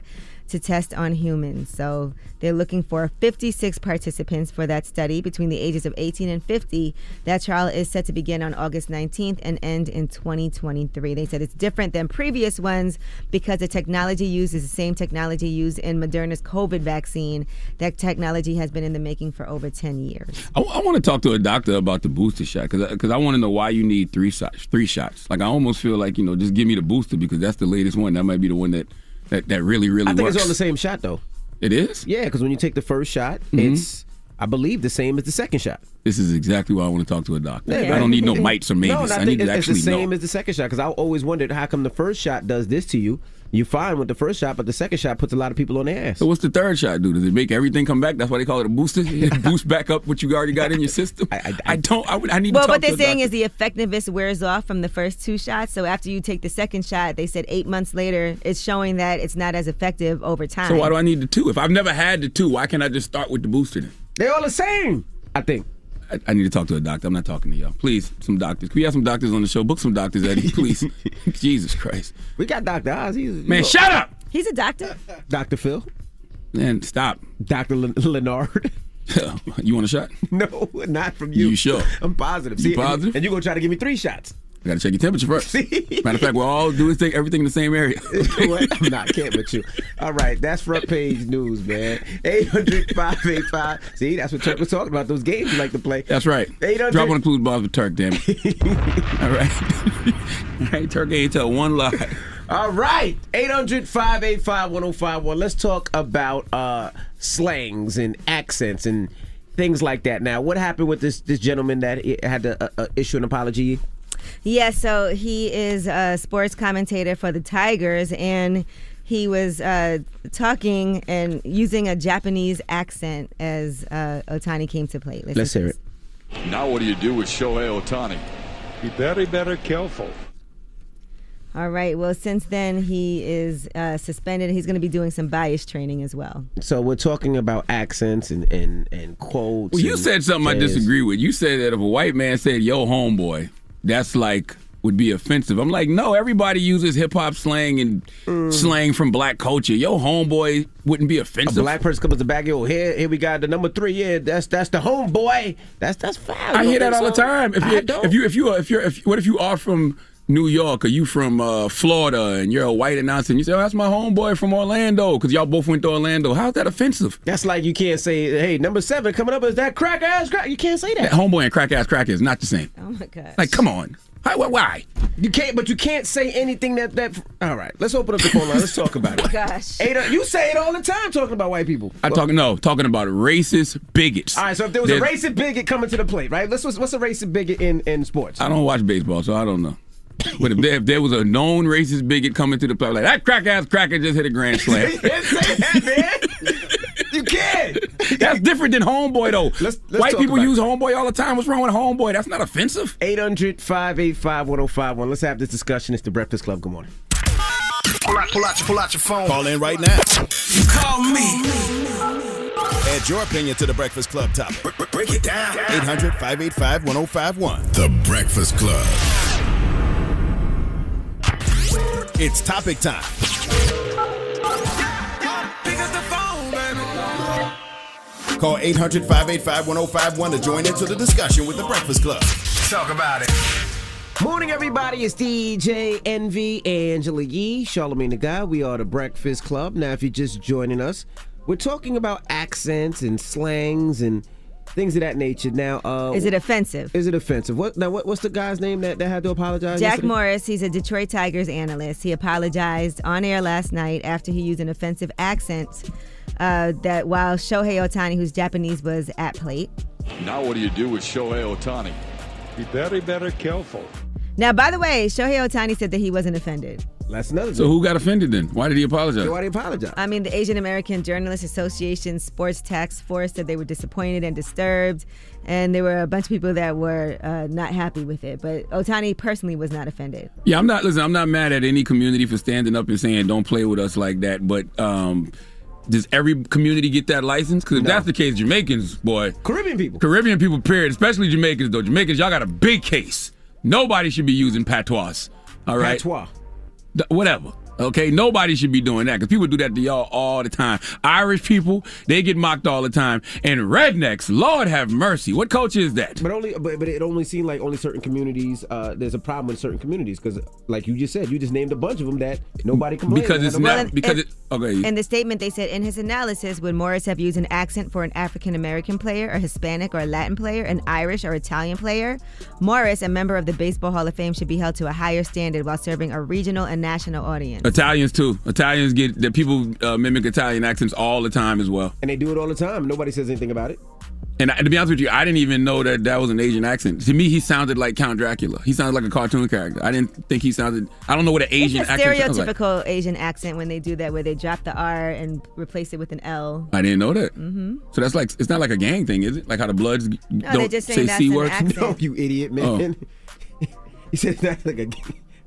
to test on humans. So they're looking for 56 participants for that study between the ages of 18 and 50. That trial is set to begin on August 19th and end in 2023. They said it's different than previous ones because the technology used is the same technology used in Moderna's COVID vaccine. That technology has been in the making for over 10 years. I, want to talk to a doctor about the booster shot because I want to know why you need three shots. Three shots. Like I almost feel like you know, just give me the booster because that's the latest one. That might be the one that that, that really really I think works. it's all the same shot though. It is. Yeah, because when you take the first shot, Mhm. it's I believe the same as the second shot. This is exactly why I want to talk to a doctor. Yeah, I don't need no mites or maybes. No, I think need to it's actually the same know. as the second shot because I always wondered how come the first shot does this to you. You fine with the first shot, but the second shot puts a lot of people on their ass. So what's the third shot do? Does it make everything come back? That's why they call it a booster. <laughs> It boosts back up what you already got in your system. I, I, don't. I, would- I need Well, to talk what they're to saying doctor. is the effectiveness wears off from the first two shots. So after you take the second shot, they said eight months later, it's showing that it's not as effective over time. So why do I need the two? If I've never had the two, why can't I just start with the booster then? They're all the same. I think. I, I need to talk to a doctor. I'm not talking to y'all. Please, some doctors. Can we have some doctors on the show? Book some doctors, Eddie. Please. <laughs> Jesus Christ. We got Dr. Oz. He's, Man, shut up! He's a doctor. Dr. Phil. Man, stop. Dr. Len- Leonard. <laughs> you want a shot? <laughs> No, not from you. You sure? I'm positive. You See, and- positive? And, you're going to try to give me three shots. Gotta check your temperature first. <laughs> Matter of fact, we're all do is take everything in the same area. <laughs> What? <laughs> I'm not can't with you. All right, that's front page news, man. 800 585. See, that's what Turk was talking about. Those games you like to play. That's right. 800 Drop on the clues bombs with Turk, damn it. all right. all right, Turk ain't tell one lie. All right, 800 585 1051. Let's talk about uh, slangs and accents and things like that. Now, what happened with this this gentleman that had to uh, issue an apology? Yeah, so he is a sports commentator for the Tigers, and he was uh, talking and using a Japanese accent as uh, Ohtani came to play. Listen Let's to hear it. Now what do you do with Shohei Ohtani? Be very, very careful. All right. Well, since then he is uh, suspended. He's going to be doing some bias training as well. So we're talking about accents and and, and quotes. Well, you and said something I disagree with. You said that if a white man said "yo homeboy," that's like would be offensive. I'm like, no, everybody uses hip hop slang and Mm. slang from black culture. Your homeboy wouldn't be offensive. A black person comes to the back. Yo, here, here we got the number three. Yeah, that's that's the homeboy. That's that's foul. I hear that all think the time. If you if you if you if you're if what if you are from New York or you from uh, Florida and you're a white announcer and you say, "Oh, that's my homeboy from Orlando," because y'all both went to Orlando. How's that offensive? That's like you can't say, "Hey, number seven coming up is that crack ass crack." You can't say That that. homeboy and crack ass crack is not the same. Oh my god. Like, come on. Why? Why? why? You can't, but you can't say anything that that. All right, let's open up the phone line. Let's talk about <laughs> it. Gosh. Ada, you say it all the time talking about white people. I talking no, talking about racist bigots. All right, so if there was There's- a racist bigot coming to the plate, right? Let's what's, what's a racist bigot in in sports? I don't watch baseball, so I don't know. But if there, if there was a known racist bigot coming to the play, like that crack ass cracker just hit a grand slam. <laughs> You can't say that, man. You can't. That's different than homeboy though. let's White people use it. homeboy all the time. What's wrong with homeboy? That's not offensive. 800 585 1051. Let's have this discussion. It's the Breakfast Club. Good morning. Pull out, pull out, pull out your phone. Call in right now. You call me. Add your opinion to the Breakfast Club topic. Break it down. 800 585 1051. The Breakfast Club. It's topic time. Call 800 585 1051 to join into the discussion with the Breakfast Club. Talk about it. Morning, everybody. It's DJ Envy, Angela Yee, Charlamagne the Guy. We are the Breakfast Club. Now, if you're just joining us, we're talking about accents and slangs and things of that nature. Now, uh, Is it offensive? Is it offensive? What now? What, what's the guy's name that, that had to apologize? Jack yesterday? Morris, he's a Detroit Tigers analyst. He apologized on air last night after he used an offensive accent uh, that while Shohei Ohtani, who's Japanese, was at plate. Now what do you do with Shohei Ohtani? Be very, very careful. Now, by the way, Shohei Ohtani said that he wasn't offended. That's another. So who got offended then? Why did he apologize? Why did he apologize? I mean, the Asian American Journalists Association Sports Task Force said they were disappointed and disturbed, and there were a bunch of people that were uh, not happy with it. But Ohtani personally was not offended. Yeah, I'm not. Listen, I'm not mad at any community for standing up and saying don't play with us like that. But um, does every community get that license? Because if that's the case, Jamaicans, boy, Caribbean people, Caribbean people, period, especially Jamaicans though. Jamaicans, y'all got a big case. Nobody should be using patois. All right, Patois. Whatever. Okay, nobody should be doing that because people do that to y'all all the time. Irish people, they get mocked all the time, and rednecks, Lord have mercy. What culture is that? But only, but, but it only seemed like only certain communities. Uh, there's a problem with certain communities because, like you just said, you just named a bunch of them that nobody complained. Because it's Nobody- not because in- it. Okay. In the statement, they said in his analysis, would Morris have used an accent for an African American player, a Hispanic or a Latin player, an Irish or Italian player? Morris, a member of the Baseball Hall of Fame, should be held to a higher standard while serving a regional and national audience. Italians too. Italians get that people uh, mimic Italian accents all the time as well. and they do it all the time. Nobody says anything about it. And I, to be honest with you, I didn't even know that that was an Asian accent. To me, he sounded like Count Dracula. He sounded like a cartoon character. I didn't think he sounded. I don't know what an Asian it's a accent sounds like. stereotypical Asian accent when they do that, where they drop the R and replace it with an L. I didn't know that. hmm So that's like it's not like a gang thing, is it? Like how the Bloods g- they're don't just say saying that's c an words. accent. <laughs> No, you idiot, man. <laughs> he said that's like a.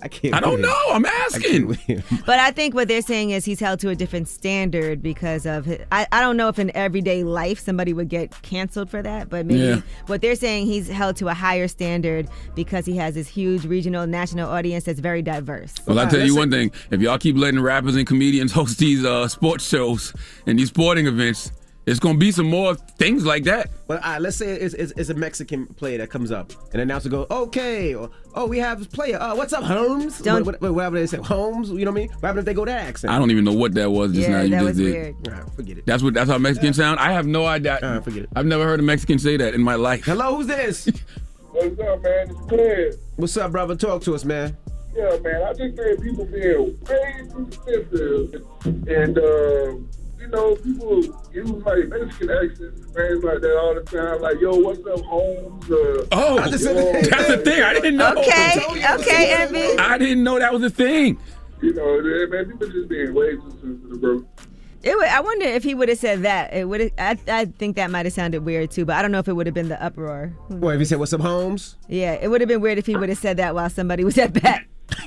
I can't. I don't him. know. I'm asking. with him. But I think what they're saying is he's held to a different standard because of his, I, I don't know if in everyday life somebody would get canceled for that, but maybe Yeah. what they're saying he's held to a higher standard because he has this huge regional national audience that's very diverse. Well, I'll tell you one thing. If y'all keep letting rappers and comedians <laughs> host these uh, sports shows and these sporting events, it's going to be some more things like that. But all right, let's say it's, it's, it's a Mexican player that comes up, and the announcer goes, "Okay, or oh, we have this player. Uh, what's up, Holmes? Don't- What- what- whatever they say, Holmes. You know what I mean? What happens if they go that accent? I don't even know what that was just Yeah, now. You that just was did. weird. All right, forget it. That's what. That's how Mexicans sound. I have no idea. All right, forget it. I've never heard a Mexican say that in my life. Hello, who's this? <laughs> What's up, man? It's Clint. What's up, brother? Talk to us, man. Yeah, man. I just think people being way too sensitive, and uh, you know, people use like Mexican accents and things like that all the time. Like, yo, what's up, Holmes? Uh, Oh, yo, that's the thing. I didn't know. Okay, <laughs> okay, Envy. I didn't know that was a thing. You know, man, people just being way too sensitive, bro. It would, I wonder if he would have said that. It would. I, I think that might have sounded weird too, but I don't know if it would have been the uproar. What if he said, "What's up, Holmes?" Yeah, it would have been weird if he would have said that while somebody was at bat. <laughs>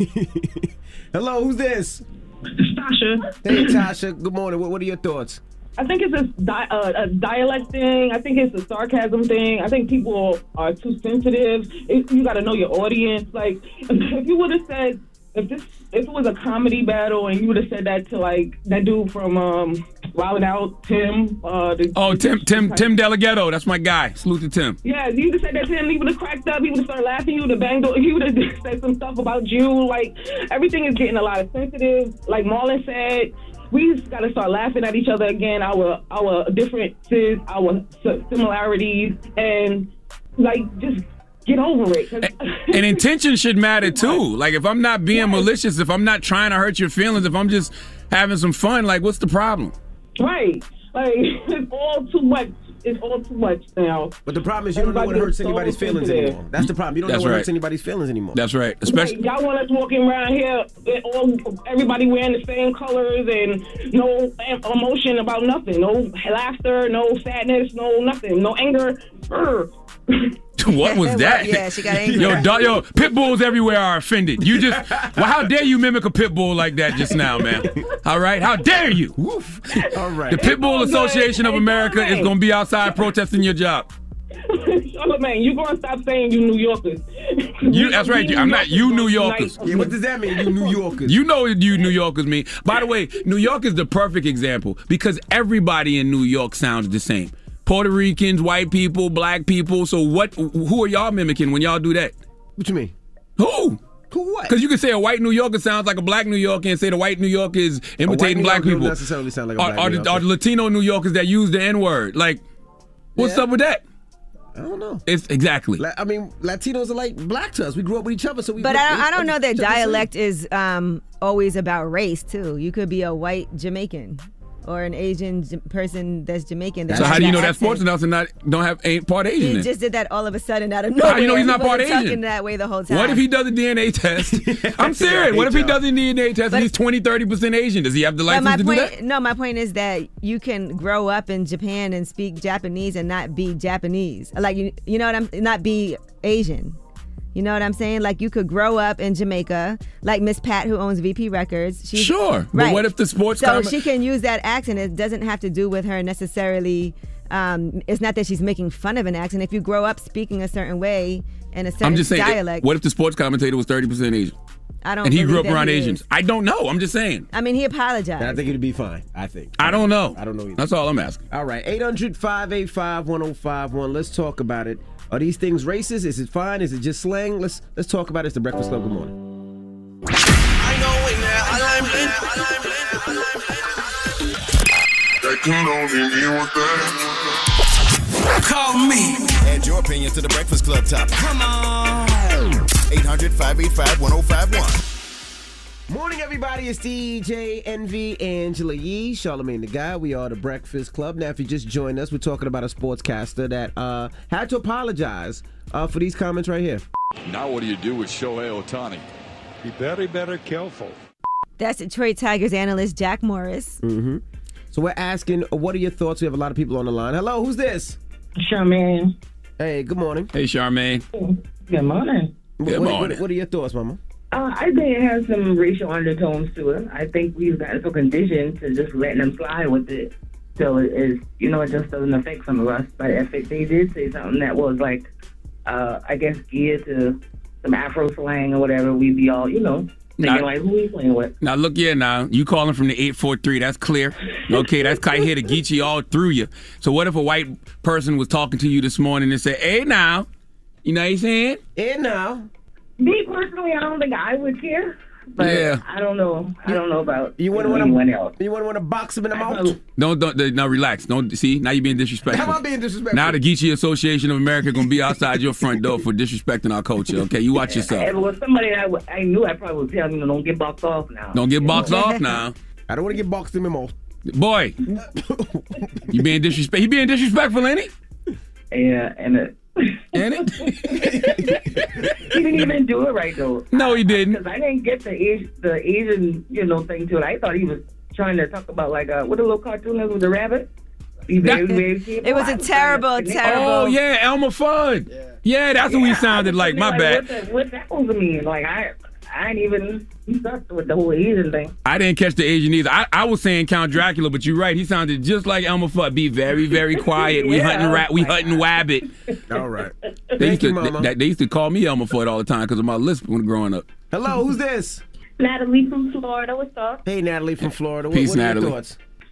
Hello, who's this? Tasha. Hey, Tasha. Good morning. What, what are your thoughts? I think it's a, di- uh, a dialect thing. I think it's a sarcasm thing. I think people are too sensitive. It, you got to know your audience. Like, <laughs> if you would have said, if this, if it was a comedy battle and you would have said that to like that dude from um, Wild Out, Tim. Uh, the, Oh, Tim, Tim, Tim Delegato. That's my guy. Salute to Tim. Yeah, you would have said that to him. He would have cracked up. He would have started laughing. You would have banged. He would have <laughs> said some stuff about you. Like everything is getting a lot of sensitive. Like Marlon said, we just got to start laughing at each other again. Our our differences, our similarities, and like just get over it. 'cause- And intention should matter <laughs> too. Like if I'm not being malicious, if I'm not trying to hurt your feelings, if I'm just having some fun, like what's the problem? right. Like <laughs> it's all too much. It's all too much now. But the problem is you don't know what hurts so anybody's feelings sensitive. anymore. That's the problem. You don't That's know what right. hurts anybody's feelings anymore. That's right. Especially Like, y'all want us walking around here, all everybody wearing the same colors and no emotion about nothing, no laughter, no sadness, no nothing, no anger. <laughs> <laughs> Urgh. what was <laughs> that? Yeah, she got angry. Yo, dog, yo, pit bulls everywhere are offended. You just, <laughs> well, how dare you mimic a pit bull like that just now, man? All right, how dare you? Woof. All right. The Pit Bull Association of America is going to be outside protesting your job. Charlamagne, you gonna stop saying you New Yorkers? You, that's right. I'm not you New Yorkers. Yeah, what does that mean, you New Yorkers? You know what you New Yorkers mean. By the way, New York is the perfect example because everybody in New York sounds the same. Puerto Ricans, white people, black people. So what? Who are y'all mimicking when y'all do that? What you mean? Who? Who what? Because you can say a white New Yorker sounds like a black New Yorker and say the white New Yorker is imitating black Yorker don't people. necessarily sound like a black are, New the, are the Latino New Yorkers that use the N word? Like, what's Yeah. up with that? I don't know. It's exactly. La- I mean, Latinos are like black to us. We grew up with each other, so we. But I don't, I don't know that each other the same. dialect is um, always about race too. You could be a white Jamaican or an Asian J- person that's Jamaican. that So how do you know that accent. sports announcer not don't have ain't part Asian? He then? just did that all of a sudden out of nowhere. How you know he's not He part Asian? Talking that way the whole time. What if he does a DNA test? <laughs> I'm serious. What if he does a DNA test and he's 20, 30 percent Asian? Does he have the But license my to do that? no, my point is that you can grow up in Japan and speak Japanese and not be Japanese. Like you, you know what I'm, not be Asian. You know what I'm saying? Like you could grow up in Jamaica, like Miss Pat who owns VP Records. She's, Sure, but right. what if the sports So comment- she can use that accent. It doesn't have to do with her necessarily. Um, it's not that she's making fun of an accent. If you grow up speaking a certain way and a certain I'm just saying. dialect, What if the sports commentator was 30 percent Asian I don't. Know. And he grew up around Asians? is. I don't know. I'm just saying. I mean, he apologized. I think it'd be fine. I think. I don't know. I don't know either. That's all I'm asking. All right, 800 585 1051. Let's talk about it. Are these things racist? Is it fine? Is it just slang? Let's let's talk about it. It's the Breakfast Club. Good morning. Call me. Add your opinion to the Breakfast Club topic. Come on. 800 585 1051. Morning, everybody. It's DJ Envy Angela Yee, Charlamagne the Guy. We are the Breakfast Club. Now, if you just joined us, we're talking about a sportscaster that uh, had to apologize uh, for these comments right here. Now what do you do with Shohei Ohtani? Be very, very careful. That's Detroit Tigers analyst Jack Morris. Mm-hmm. So we're asking, what are your thoughts? We have a lot of people on the line. Hello, who's this? Charmaine. Hey, good morning. Hey, Charmaine. Good morning. Good what, morning. What, what are your thoughts, Mama? Uh, I think it has some racial undertones to it. I think we've gotten so conditioned to just letting them slide with it. So it is, you know, it just doesn't affect some of us. But if it, they did say something that was like, uh, I guess, geared to some Afro slang or whatever, we'd be all, you know, thinking Nah. like, who we playing with? Now look here now. You calling from the 843. That's clear. Okay, that's Kai here to get you all through you. So what if a white person was talking to you this morning and said, Hey now, you know what he's saying? Hey now. Me personally, I don't think I would care. But Yeah. I don't know. I don't know about You wouldn't want to anyone else. You want to want to box him in the mouth? Don't don't now relax. Don't see now you're being disrespectful. How am I being disrespectful? Now the Geechee Association of America gonna be outside your front door for disrespecting our culture. Okay, you watch If yourself. it was somebody that I, I knew, I probably would tell them, don't get boxed off now. Don't get boxed off now. I don't want to get boxed in my mouth. Boy, <laughs> you being disrespect. He being disrespectful, ain't he? Yeah, and it. Ain't <laughs> he didn't even do it right though. No, he didn't. Because I didn't get the Asi- the Asian, you know, thing to it. I thought he was trying to talk about like uh, what the little cartoon is with the rabbit. Very, very. It was a terrible, connect- terrible. Oh yeah, Elmer Fudd. Yeah, that's what he sounded like. My Like, bad. What, the, what that supposed to mean? Like I, I ain't even stuck with the whole Asian thing. I didn't catch the Asian either. I, I was saying Count Dracula, but you're right. He sounded just like Elmer Fudd. Be very, very <laughs> quiet. We hunting rat. We hunting wabbit. All right. They used, to, you, Mama. they, they used to call me Elmer Fudd all the time because of my lisp when growing up. Hello, who's this? Natalie from Florida. What's up? Hey, Natalie from Florida. What, Peace, what are Natalie.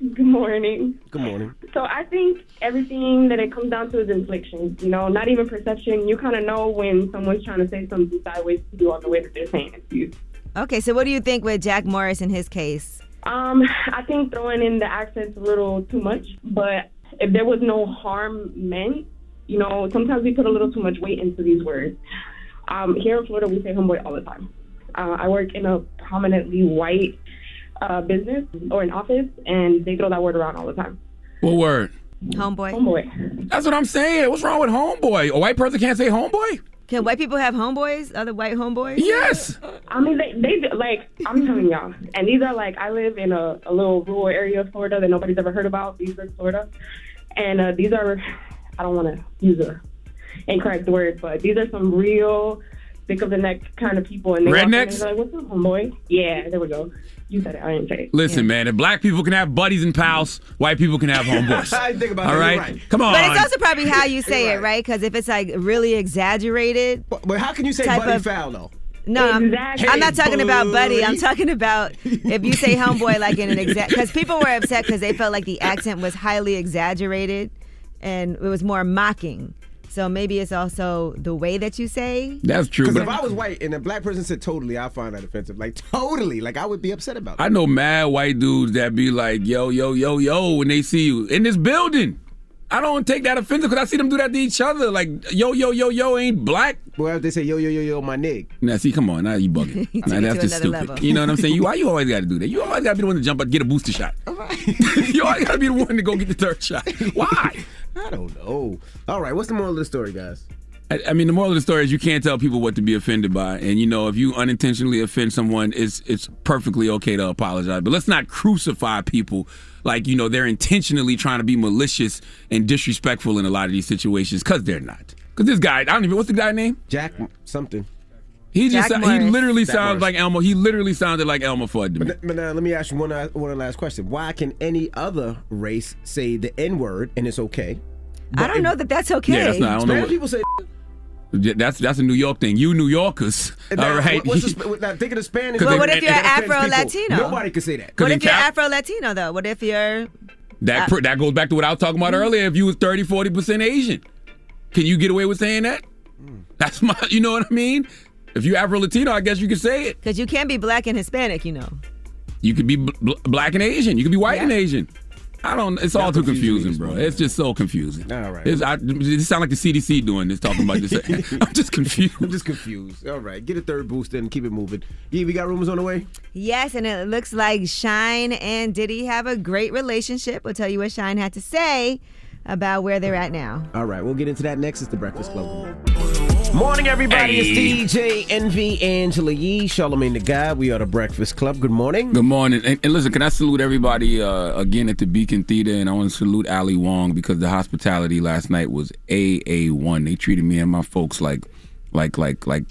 Your thoughts? Good morning. Good morning. So I think everything that it comes down to is inflection. You know, not even perception. You kind of know when someone's trying to say something sideways to you on the way that they're saying it to you. Okay, so what do you think with Jack Morris in his case? Um, I think throwing in the accent's a little too much, but if there was no harm meant, you know, sometimes we put a little too much weight into these words. Um, here in Florida, we say homeboy all the time. Uh, I work in a prominently white uh, business or an office, and they throw that word around all the time. What word? Homeboy. Homeboy. That's what I'm saying. What's wrong with homeboy? A white person can't say homeboy? Can white people have homeboys? Other white homeboys? Yes. I mean, they, they like, I'm telling y'all. And these are like, I live in a, a little rural area of Florida that nobody's ever heard about, Leesburg, Florida. And uh, these are, I don't want to use a incorrect word, but these are some real thick of the neck kind of people. And they walk in and Rednecks? they're like, what's up, homeboy? Yeah, there we go. You said it. I didn't say it. Listen, man, if black people can have buddies and pals, white people can have homeboys. <laughs> I think about All that, right? you're right. Come on. But it's also probably how you say it, right? Because if it's like really exaggerated. But how can you say type buddy of- foul though? No, I'm, Exactly. I'm not talking about buddy. I'm talking about if you say homeboy like in an exact. Because people were upset because they felt like the accent was highly exaggerated and it was more mocking. So maybe it's also the way that you say. That's true. Because But if I was white and a black person said totally, I find that offensive. Like totally, like I would be upset about. That. I know mad white dudes that be like, yo, yo, yo, yo, when they see you in this building. I don't take that offensive because I see them do that to each other. Like, yo, yo, yo, yo ain't black. Well, if they say yo, yo, yo, yo, my nig. Now, see, come on, now you bugging. <laughs> Now, that's just stupid. level. You know what I'm saying? You, <laughs> why you always got to do that? You always got to be the one to jump up, get a booster shot. <laughs> you always got to be the one to go get the third shot. Why? I don't know. All right, what's the moral of the story, guys? I, I mean, the moral of the story is you can't tell people what to be offended by, and you know, if you unintentionally offend someone, it's it's perfectly okay to apologize. But let's not crucify people like you know they're intentionally trying to be malicious and disrespectful in a lot of these situations because they're not. Because this guy, I don't even what's the guy name? Jack something. He just Jack he literally Jack sounds Morris. like Elmo. He literally sounded like Elmo Fudd to me. But, but now let me ask you one uh, one last question. Why can any other race say the N word and it's okay? I don't know that that's okay. Yeah, that's not. I don't know. What, people say. Yeah, that's that's a New York thing. You New Yorkers, Now, all right? what- What's the, <laughs> Sp- now, think of the Spanish. Well, word what if you're Afro people. Latino? Nobody can say that. What if you're Cap- Afro Latino though? What if you're That uh, pr- that goes back to what I was talking about mm-hmm. earlier. If you was 30, 40 percent Asian, can you get away with saying that? Mm. That's my, <laughs> you know what I mean. If you Afro Latino, I guess you could say it. because you can't be black and Hispanic, you know. You could be bl- bl- black and Asian. You could be white and Asian. I don't. It's all too confusing confusing, bro. It's just so confusing. All right. It's, I, it sound like the CDC doing this, talking about this. <laughs> <laughs> I'm just confused. I'm just confused. All right, get a third booster and keep it moving. Yeah, we got rumors on the way. Yes, and it looks like Shyne and Diddy have a great relationship. We'll tell you what Shyne had to say about where they're at now. All right, we'll get into that next. It's the Breakfast Club. Morning, everybody. Hey. It's DJ Envy Angela Yee, Charlamagne the Guy. We are the Breakfast Club. Good morning. Good morning. And, and listen, can I salute everybody uh, again at the Beacon Theater? And I want to salute Ali Wong because the hospitality last night was AA1. They treated me and my folks like, like, like, like,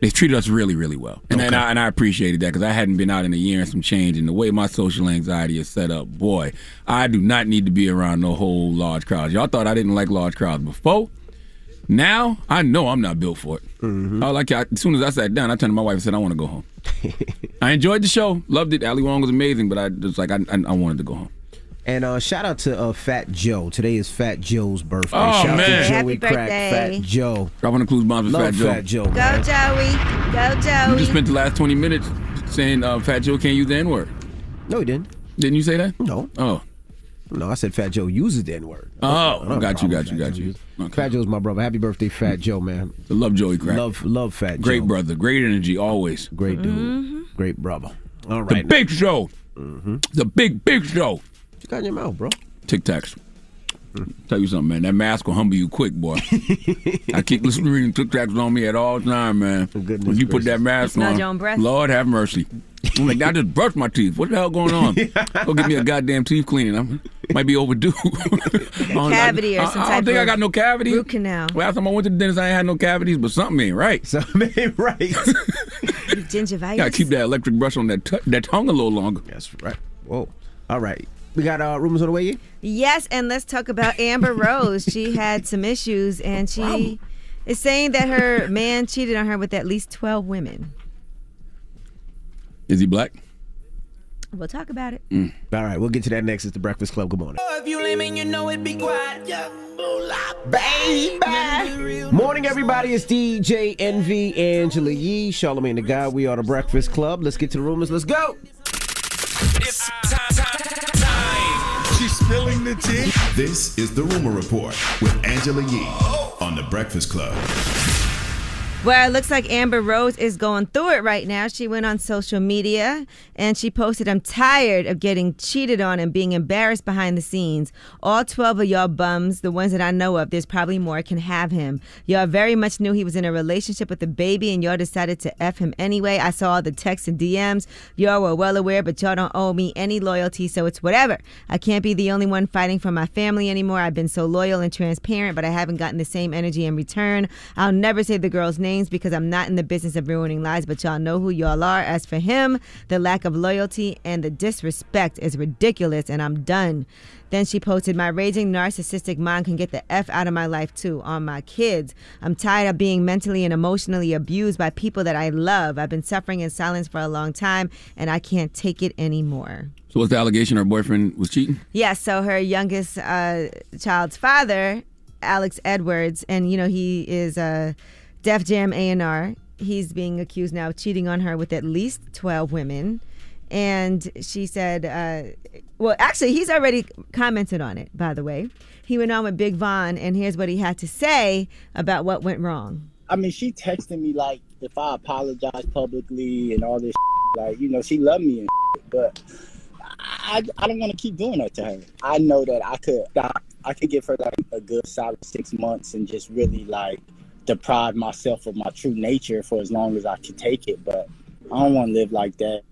they treated us really, really well. And, and, I, and I appreciated that because I hadn't been out in a year and some change. And the way my social anxiety is set up, boy, I do not need to be around no whole large crowds. Y'all thought I didn't like large crowds before. Now I know I'm not built for it. I like I, as soon as I sat down, I turned to my wife and said, "I want to go home." <laughs> I enjoyed the show, loved it. Ali Wong was amazing, but I just like I, I, I wanted to go home. And uh, shout out to uh, Fat Joe. Today is Fat Joe's birthday. Oh, shout man. out to Happy Crack, birthday. Fat Joe. Dropping the clues bombs with Love Fat Joe. Fat Joe. Go man. Joey. Go Joey. You just spent the last 20 minutes saying uh, Fat Joe can't use the N word. No, he didn't. Didn't you say that? No. Oh. No, I said Fat Joe uses the N word. Oh, I don't have a got you, got you, Fat got Joe you. Okay. Fat Joe's my brother. Happy birthday, Fat Joe, man. I love Joey Crack. Love, love Fat Joe. Great Joe. brother, great energy, always. Great dude. Great brother. All The right. big show. Mm-hmm. The big, big show. What you got in your mouth, bro? Tic Tacs. Tell you something, man. That mask will humble you quick, boy. <laughs> I keep listening reading Tic Tacs on me at all time, man. goodness when you put that mask smell on, your own breath? Lord have mercy. I'm like, I just brushed my teeth. What the hell going on? Go get me a goddamn teeth cleaning. I might be overdue. <laughs> cavity or I, some I type don't think I of got no cavity. Root canal. Last time I went to the dentist, I ain't had no cavities, but something ain't right. <laughs> Something ain't right. <laughs> Gingivitis. Gotta keep that electric brush on that t- that tongue a little longer. That's right. Whoa. All right. We got uh, rumors on the way, yeah? Yes, and let's talk about Amber Rose. she had some issues, and she is saying that her man cheated on her with at least 12 women. Is he black? We'll talk about it. Mm. All right, we'll get to that next. It's the Breakfast Club. Good morning. If you lame and you know it, be quiet. Baby. Morning, everybody. It's DJ Envy, Angela Yee, Charlamagne the Guy. We are the Breakfast Club. Let's get to the rumors. Let's go. It's time, time, time. She's spilling the tea. This is The Rumor Report with Angela Yee oh. on The Breakfast Club. Well, it looks like Amber Rose is going through it right now. She went on social media and she posted, I'm tired of getting cheated on and being embarrassed behind the scenes. All 12 of y'all bums, the ones that I know of, there's probably more, can have him. Y'all very much knew he was in a relationship with a baby and y'all decided to F him anyway. I saw all the texts and DMs. Y'all were well aware, but y'all don't owe me any loyalty, so it's whatever. I can't be the only one fighting for my family anymore. I've been so loyal and transparent, but I haven't gotten the same energy in return. I'll never say the girl's names because I'm not in the business of ruining lives, but y'all know who y'all are. As for him, the lack of loyalty and the disrespect is ridiculous, and I'm done. Then she posted, My raging narcissistic mom can get the F out of my life too, on my kids. I'm tired of being mentally and emotionally abused by people that I love. I've been suffering in silence for a long time, and I can't take it anymore. So what's the allegation? Her boyfriend was cheating. Yeah, so her youngest uh, child's father, Alex Edwards, and you know he is a Def Jam A&R. He's being accused now of cheating on her with at least 12 women. And she said, uh, well, actually, he's already commented on it, by the way. He went on with Big Von, and here's what he had to say about what went wrong. I mean, she texted me like if I apologize publicly and all this, like you know, she loved me and, but I I don't want to keep doing that to her. I know that I could I could give her like a good solid six months and just really like deprive myself of my true nature for as long as I could take it. But I don't want to live like that.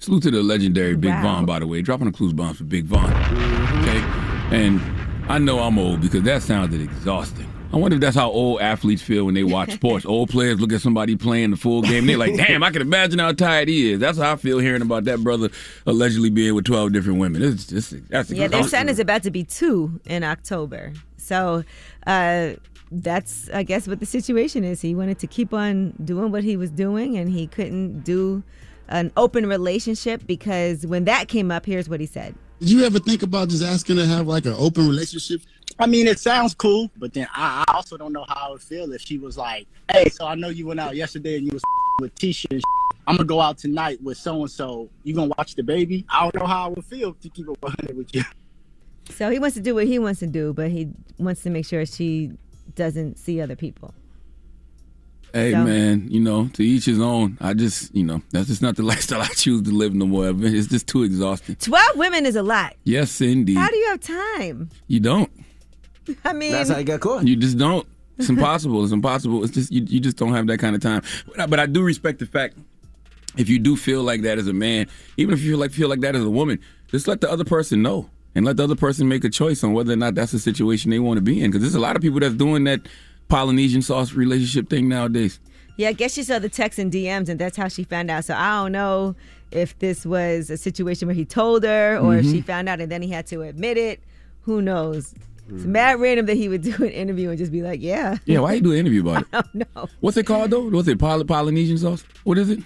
Salute to the legendary Big Wow. Von, by the way. Dropping the clues bombs for Big Von. Okay? And I know I'm old because that sounded exhausting. I wonder if that's how old athletes feel when they watch <laughs> sports. old players look at somebody playing the full game and they're like, damn, I can imagine how tired he is. That's how I feel hearing about that brother allegedly being with 12 different women. It's just, that's Yeah, their son is about to be two in October. So uh, that's, I guess, what the situation is. He wanted to keep on doing what he was doing, and he couldn't do an open relationship because when that came up, here's what he said. Did you ever think about just asking to have like an open relationship? I mean, it sounds cool, but then I, I also don't know how I would feel if she was like, "Hey, so I know you went out yesterday and you was <laughs> with Tisha. And <laughs> I'm gonna go out tonight with so and so. You gonna watch the baby? I don't know how I would feel to keep it 100 with you. So he wants to do what he wants to do, but he wants to make sure she doesn't see other people. Hey So- man, you know, to each his own. I just, you know, that's just not the <laughs> lifestyle I choose to live no more. It's just too exhausting. 12 women is a lot. Yes, indeed. How do you have time? you don't. <laughs> I mean, that's how you got caught. You just don't. It's impossible. it's impossible. It's just you, you just don't have that kind of time. But I, but I do respect the fact if you do feel like that as a man, even if you feel like feel like that as a woman, just let the other person know and let the other person make a choice on whether or not that's the situation they want to be in. Because there's a lot of people that's doing that Polynesian sauce relationship thing nowadays. Yeah, I guess she saw the text and DMs, and that's how she found out. So I don't know if this was a situation where he told her or if Mm-hmm. she found out and then he had to admit it. Who knows? It's mad random that he would <laughs> do an interview and just be like, yeah. Yeah, why you do an interview about <laughs> it? I don't know. What's it called though? What's it? Poly- Polynesian sauce? What is it?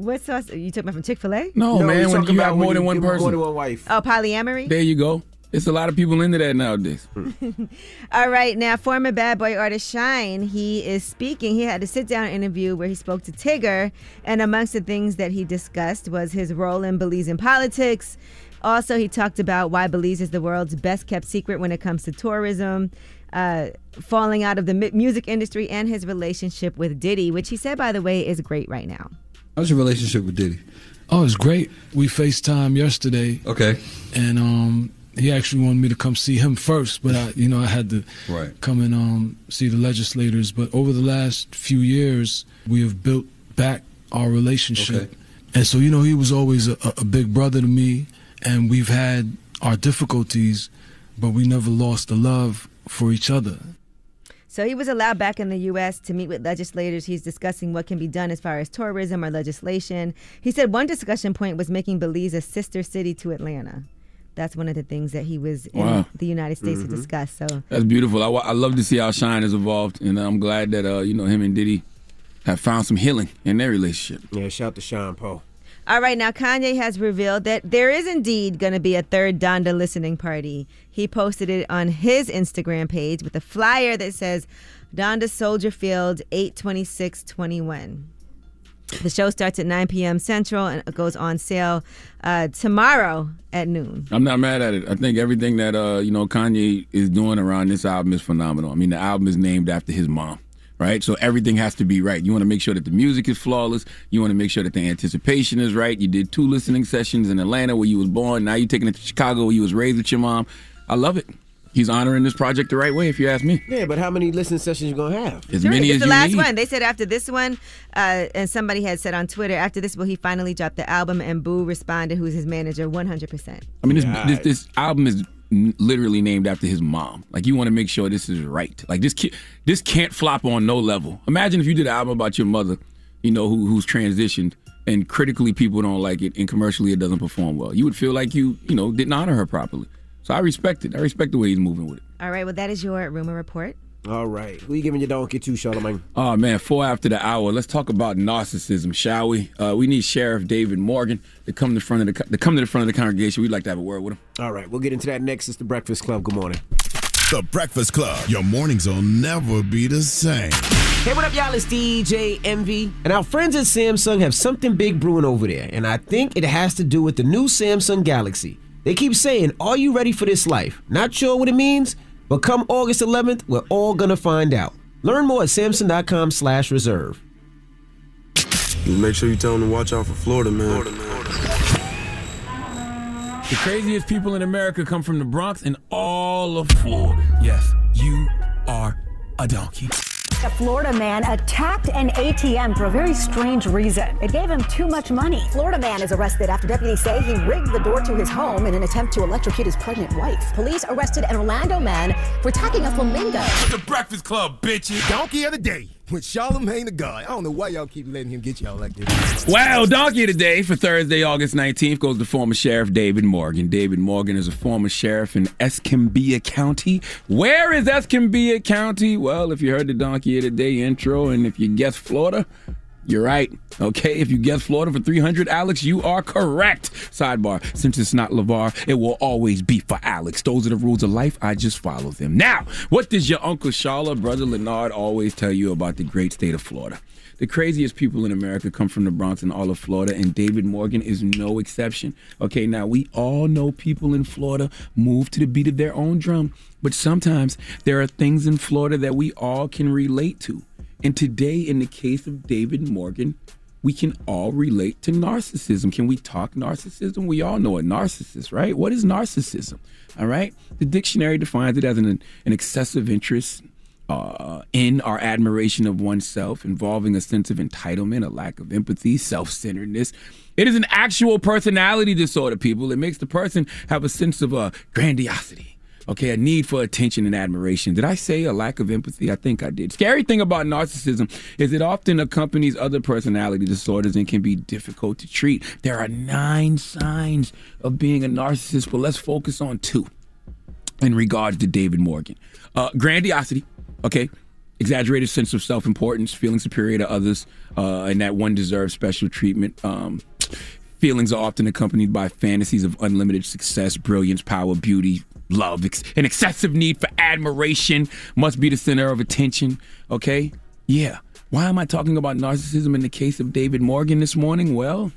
What sauce? You took me from Chick fil A? No, man. When you have more than one person. More to a wife. Oh, polyamory? There you go. It's a lot of people into that nowadays. <laughs> All right, now former bad boy artist Shyne, he is speaking. He had a sit down interview where he spoke to Tigger, and amongst the things that he discussed was his role in Belize in politics. Also, he talked about why Belize is the world's best kept secret when it comes to tourism, uh, falling out of the music industry, and his relationship with Diddy, which he said, by the way, is great right now. How's your relationship with Diddy? Oh, it's great. We FaceTime yesterday. Okay. And um he actually wanted me to come see him first, but I you know, I had to Right. come and um see the legislators. But over the last few years we have built back our relationship. Okay. And so, you know, he was always a, a big brother to me and we've had our difficulties, but we never lost the love for each other. So he was allowed back in the U.S. to meet with legislators. He's discussing what can be done as far as tourism or legislation. He said one discussion point was making Belize a sister city to Atlanta. That's one of the things that he was in Wow. the United States Mhm. to discuss. So That's beautiful. I, I love to see how Shyne has evolved, and I'm glad that uh, you know him and Diddy have found some healing in their relationship. Yeah, shout out to Shyne Po. All right, now Kanye has revealed that there is indeed going to be a third Donda listening party. He posted it on his Instagram page with a flyer that says Donda Soldier Field 82621. The show starts at 9 p.m. Central and it goes on sale uh, tomorrow at noon. I'm not mad at it. I think everything that uh, you know Kanye is doing around this album is phenomenal. I mean, the album is named after his mom, right? So everything has to be right. You want to make sure that the music is flawless. You want to make sure that the anticipation is right. You did two listening sessions in Atlanta where you was born. Now you're taking it to Chicago where you was raised with your mom. I love it. He's honoring this project the right way, if you ask me. Yeah, but how many listening sessions you gonna have? As Three. many it's as the you last need. one. They said after this one, uh, and somebody had said on Twitter, after this will he finally drop the album? And Bu responded, who's his manager, 100%. I mean, this, this this album is n- literally named after his mom. Like, you want to make sure this is right. Like, this ki- this can't flop on no level. Imagine if you did an album about your mother, you know, who, who's transitioned, and critically people don't like it, and commercially it doesn't perform well. You would feel like you, you know, didn't honor her properly. So I respect it. I respect the way he's moving with it. All right, well, that is your rumor report. All right. Who you giving your donkey to, Charlamagne? Oh man, four after the hour. Let's talk about narcissism, shall we? Uh, we need Sheriff David Morgan to come to the front of the to come to the front of the congregation. We'd like to have a word with him. All right, we'll get into that next. It's the Breakfast Club. Good morning. The Breakfast Club. Your mornings will never be the same. Hey, what up, y'all? It's DJ Envy. And our friends at Samsung have something big brewing over there. And I think it has to do with the new Samsung Galaxy. They keep saying, Are you ready for this life? Not sure what it means, but come August 11th, we're all gonna find out. Learn more at Samsung.com slash reserve. Make sure you tell them to watch out for Florida, man. The craziest people in America come from the Bronx and all of Florida. Yes, you are a donkey. A Florida man attacked an ATM for a very strange reason. It gave him too much money. Florida man is arrested after deputies say he rigged the door to his home in an attempt to electrocute his pregnant wife. Police arrested an Orlando man for attacking a flamingo. The Breakfast Club, bitches. Donkey of the day with Charlamagne the God. I don't know why y'all keep letting him get y'all like this. Wow, donkey today for Thursday, August 19th goes to former Sheriff David Morgan. David Morgan is a former sheriff in Escambia County. Where is Escambia County? Well, if you heard the donkey of the day intro and if you guessed Florida, you're right. Okay, if you guess Florida for 300, Alex, you are correct. Sidebar, since it's not LeVar, it will always be for Alex. Those are the rules of life. I just follow them. Now, what does your Uncle Shala, Brother Lenard, always tell you about the great state of Florida? The craziest people in America come from the Bronx and all of Florida, and David Morgan is no exception. Okay, now we all know people in Florida move to the beat of their own drum, but sometimes there are things in Florida that we all can relate to. And today, in the case of David Morgan, we can all relate to narcissism. Can we talk narcissism? We all know a narcissist, right? What is narcissism? All right. The dictionary defines it as an, an excessive interest uh, in our admiration of oneself, involving a sense of entitlement, a lack of empathy, self centeredness. It is an actual personality disorder, people. It makes the person have a sense of uh, grandiosity. Okay, a need for attention and admiration. Did I say a lack of empathy? I think I did. Scary thing about narcissism is it often accompanies other personality disorders and can be difficult to treat. There are nine signs of being a narcissist, but let's focus on two in regards to David Morgan. Uh, grandiosity, okay, exaggerated sense of self importance, feeling superior to others, uh, and that one deserves special treatment. Um, feelings are often accompanied by fantasies of unlimited success, brilliance, power, beauty, love, an excessive need for admiration, must be the center of attention, okay? Yeah. Why am I talking about narcissism in the case of David Morgan this morning? Well,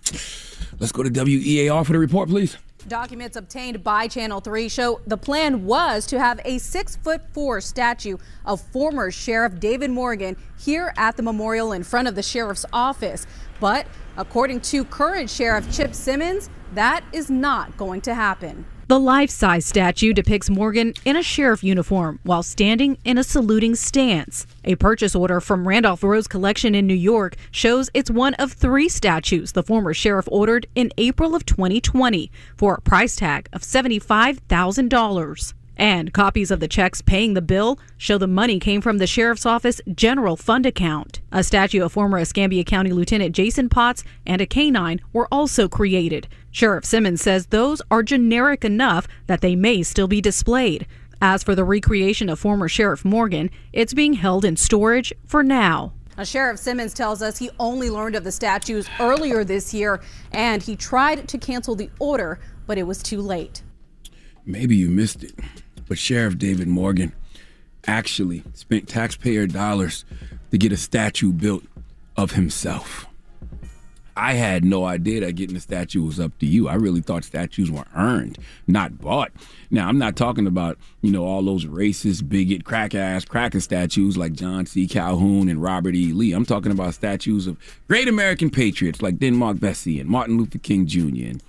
let's go to WEAR for the report, please. Documents obtained by Channel 3 show the plan was to have a six foot four statue of former Sheriff David Morgan here at the memorial in front of the sheriff's office. But according to current Sheriff Chip Simmons, that is not going to happen. The life size statue depicts Morgan in a sheriff uniform while standing in a saluting stance. A purchase order from Randolph Rose Collection in New York shows it's one of three statues the former sheriff ordered in April of 2020 for a price tag of $75,000. And copies of the checks paying the bill show the money came from the sheriff's office general fund account. A statue of former Escambia County Lieutenant Jason Potts and a canine were also created. Sheriff Simmons says those are generic enough that they may still be displayed. As for the recreation of former Sheriff Morgan, it's being held in storage for now. Now, Sheriff Simmons tells us he only learned of the statues earlier this year and he tried to cancel the order, but it was too late. Maybe you missed it, but Sheriff David Morgan actually spent taxpayer dollars to get a statue built of himself. I had no idea that getting a statue was up to you. I really thought statues were earned, not bought. Now, I'm not talking about, you know, all those racist, bigot, crack ass, cracker statues like John C. Calhoun and Robert E. Lee. I'm talking about statues of great American patriots like Denmark Vesey and Martin Luther King Jr. and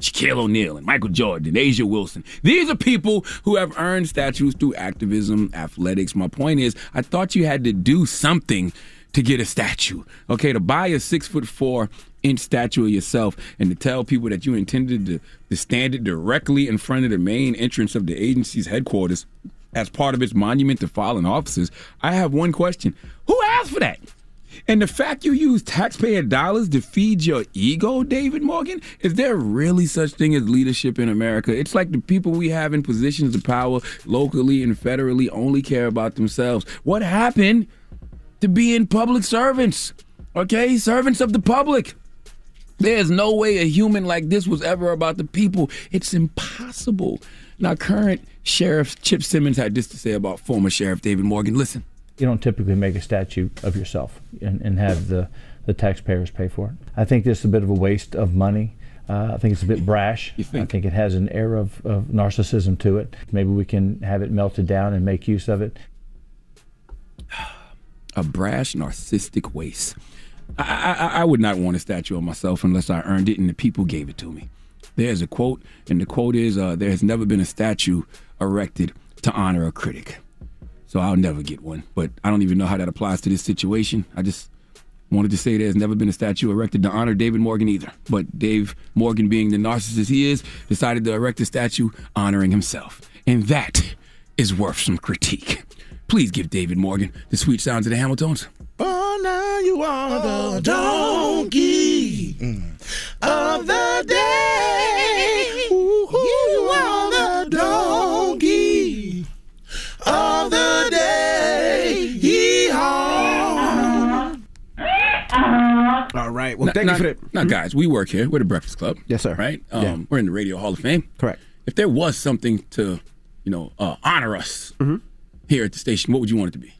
Shaquille O'Neal and Michael Jordan, A'ja Wilson. These are people who have earned statues through activism, athletics. My point is, I thought you had to do something to get a statue. Okay, to buy a six foot four inch statue of yourself and to tell people that you intended to, to stand it directly in front of the main entrance of the agency's headquarters as part of its monument to fallen officers. I have one question. Who asked for that? And the fact you use taxpayer dollars to feed your ego, David Morgan, is there really such thing as leadership in America? It's like the people we have in positions of power locally and federally only care about themselves. What happened to being public servants? Okay, servants of the public. There's no way a human like this was ever about the people. It's impossible. Now, current Sheriff Chip Simmons had this to say about former Sheriff David Morgan. Listen. You don't typically make a statue of yourself and, and have the, the taxpayers pay for it. I think this is a bit of a waste of money. Uh, I think it's a bit brash. I think it has an air of, of narcissism to it. Maybe we can have it melted down and make use of it. <sighs> a brash, narcissistic waste. I, I, I would not want a statue of myself unless I earned it and the people gave it to me. There's a quote, and the quote is uh, There has never been a statue erected to honor a critic. So I'll never get one. But I don't even know how that applies to this situation. I just wanted to say there's never been a statue erected to honor David Morgan either. But Dave Morgan, being the narcissist he is, decided to erect a statue honoring himself. And that is worth some critique. Please give David Morgan the sweet sounds of the Hamiltons. Oh, now you are the donkey of the day. You are the donkey of All right. Well, Now- thank now- you for that. Now, guys, we work here. We're the Breakfast Club. Yes, sir. Right? Um, Yeah. We're in the Radio Hall of Fame. Correct. If there was something to, you know, uh, honor us Mm-hmm. here at the station, what would you want it to be?